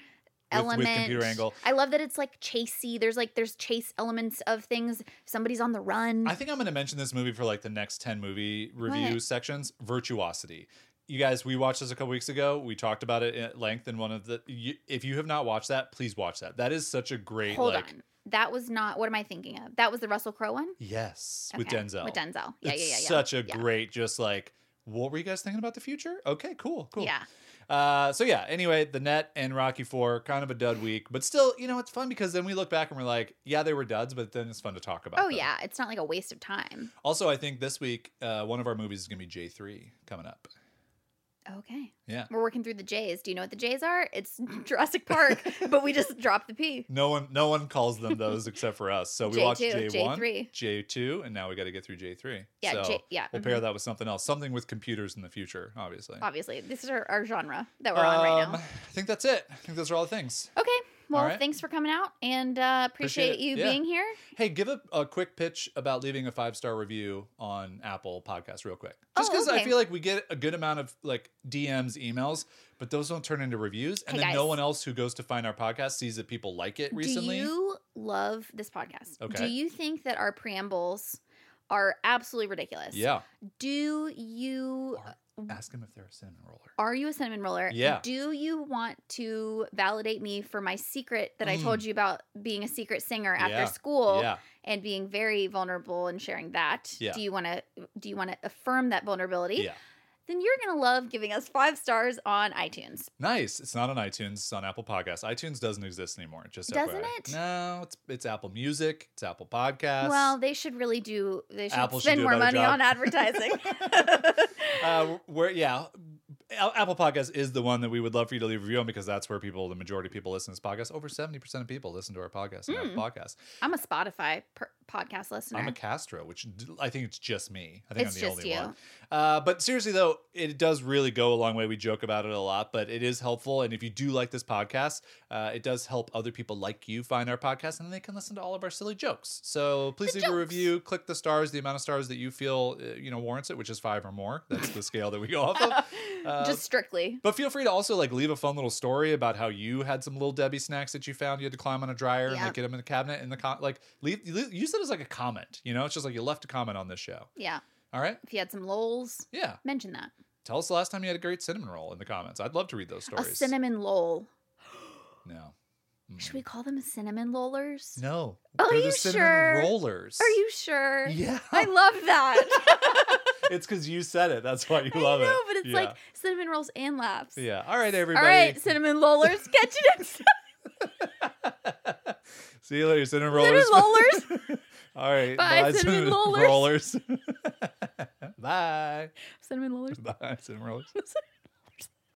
element. with computer angle. I love that it's like chasey. There's like there's chase elements of things. Somebody's on the run. I think I'm going to mention this movie for like the next 10 movie review What? sections Virtuosity. You guys, we watched this a couple weeks ago. We talked about it at length in one of the. You, if you have not watched that, please watch that. That is such a great. Hold like, on. That was not what am I thinking of? That was the Russell Crowe one? Yes, with Okay, With Denzel. With Denzel. Yeah, it's yeah, yeah, yeah. such a Yeah. great, just like What were you guys thinking about the future? Okay, cool, cool. Yeah. Uh, so yeah. Anyway, the net and Rocky Four kind of a dud week, but still, you know, it's fun because then we look back and we're like, yeah, they were duds, but then it's fun to talk about. Oh them. yeah, it's not like a waste of time. Also, I think this week uh, one of our movies is gonna be J three coming up. Okay. Yeah. We're working through the J's. Do you know what the J's are? It's Jurassic Park, but we just dropped the P. No one, no one calls them those except for us. So we watched J2, J one, J3. J two, and now we got to get through J three. Yeah, so J- yeah, We'll mhm. pair that with something else, something with computers in the future, obviously. Obviously, this is our, our genre that we're on right Um, now. I think that's it. I think those are all the things. Okay. Well, right. thanks for coming out and uh, appreciate, Appreciate you Yeah. being here. Hey, give a, a quick pitch about leaving a five star review on Apple Podcasts, real quick. Just Oh, because I feel like we get a good amount of like DMs, emails, but those don't turn into reviews, and Hey, then no one else who goes to find our podcast sees that people like it recently. Do you love this podcast? Okay. Do you think that our preambles are absolutely ridiculous? Yeah. Do you Or ask them if they're a cinnamon roller. are you a cinnamon roller? Yeah. Do you want to validate me for my secret that I Mm. told you about being a secret singer after Yeah. school Yeah. and being very vulnerable and sharing that? Yeah. Do you want to do you want to affirm that vulnerability? Yeah. Then you're going to love giving us 5 stars on iTunes. Nice. It's not on iTunes. It's on Apple Podcasts. iTunes doesn't exist anymore. Just Doesn't FYI. it? No, it's it's Apple Music. It's Apple Podcasts. Well, they should really do they should Apple should spend do more money job. on advertising. uh, where yeah, Apple Podcast is the one that we would love for you to leave a review on because that's where people, the majority of people listen to this podcast. Over seventy percent of people listen to our podcast and. Apple Podcasts. I'm a Spotify per- podcast listener. I'm a Castro, which I think it's just me. I think It's I'm the only you. one. Uh, but seriously though, it does really go a long way. We joke about it a lot, but it is helpful. And if you do like this podcast, uh, it does help other people like you find our podcast, and they can listen to all of our silly jokes. So please The leave a review. Click the stars, the amount of stars that you feel uh, you know warrants it, which is five or more. That's the scale that we go off of. Uh, Just strictly. But feel free to also like leave a fun little story about how you had some little Debbie snacks that you found. You had to climb on a dryer and like get them in the cabinet. And the con- like leave, use it as like a comment. You know, it's just like you left a comment on this show. Yeah. All right, If you had some lols, yeah. mention that. Tell us the last time you had a great cinnamon roll in the comments. I'd love to read those stories. A cinnamon lol. No. Mm. Should we call them cinnamon rollers? No. Are They're you sure? rollers. Are you sure? Yeah. I love that. it's because you said it. That's why you I love know, it. but it's Yeah. like cinnamon rolls and laughs. Yeah. All right, everybody. All right, cinnamon rollers. Catch you next time. See you later, cinnamon rollers. Cinnamon rollers. All right. Bye, cinnamon rollers. rollers. Bye. Cinnamon rollers. Bye, cinnamon rollers. Cinnamon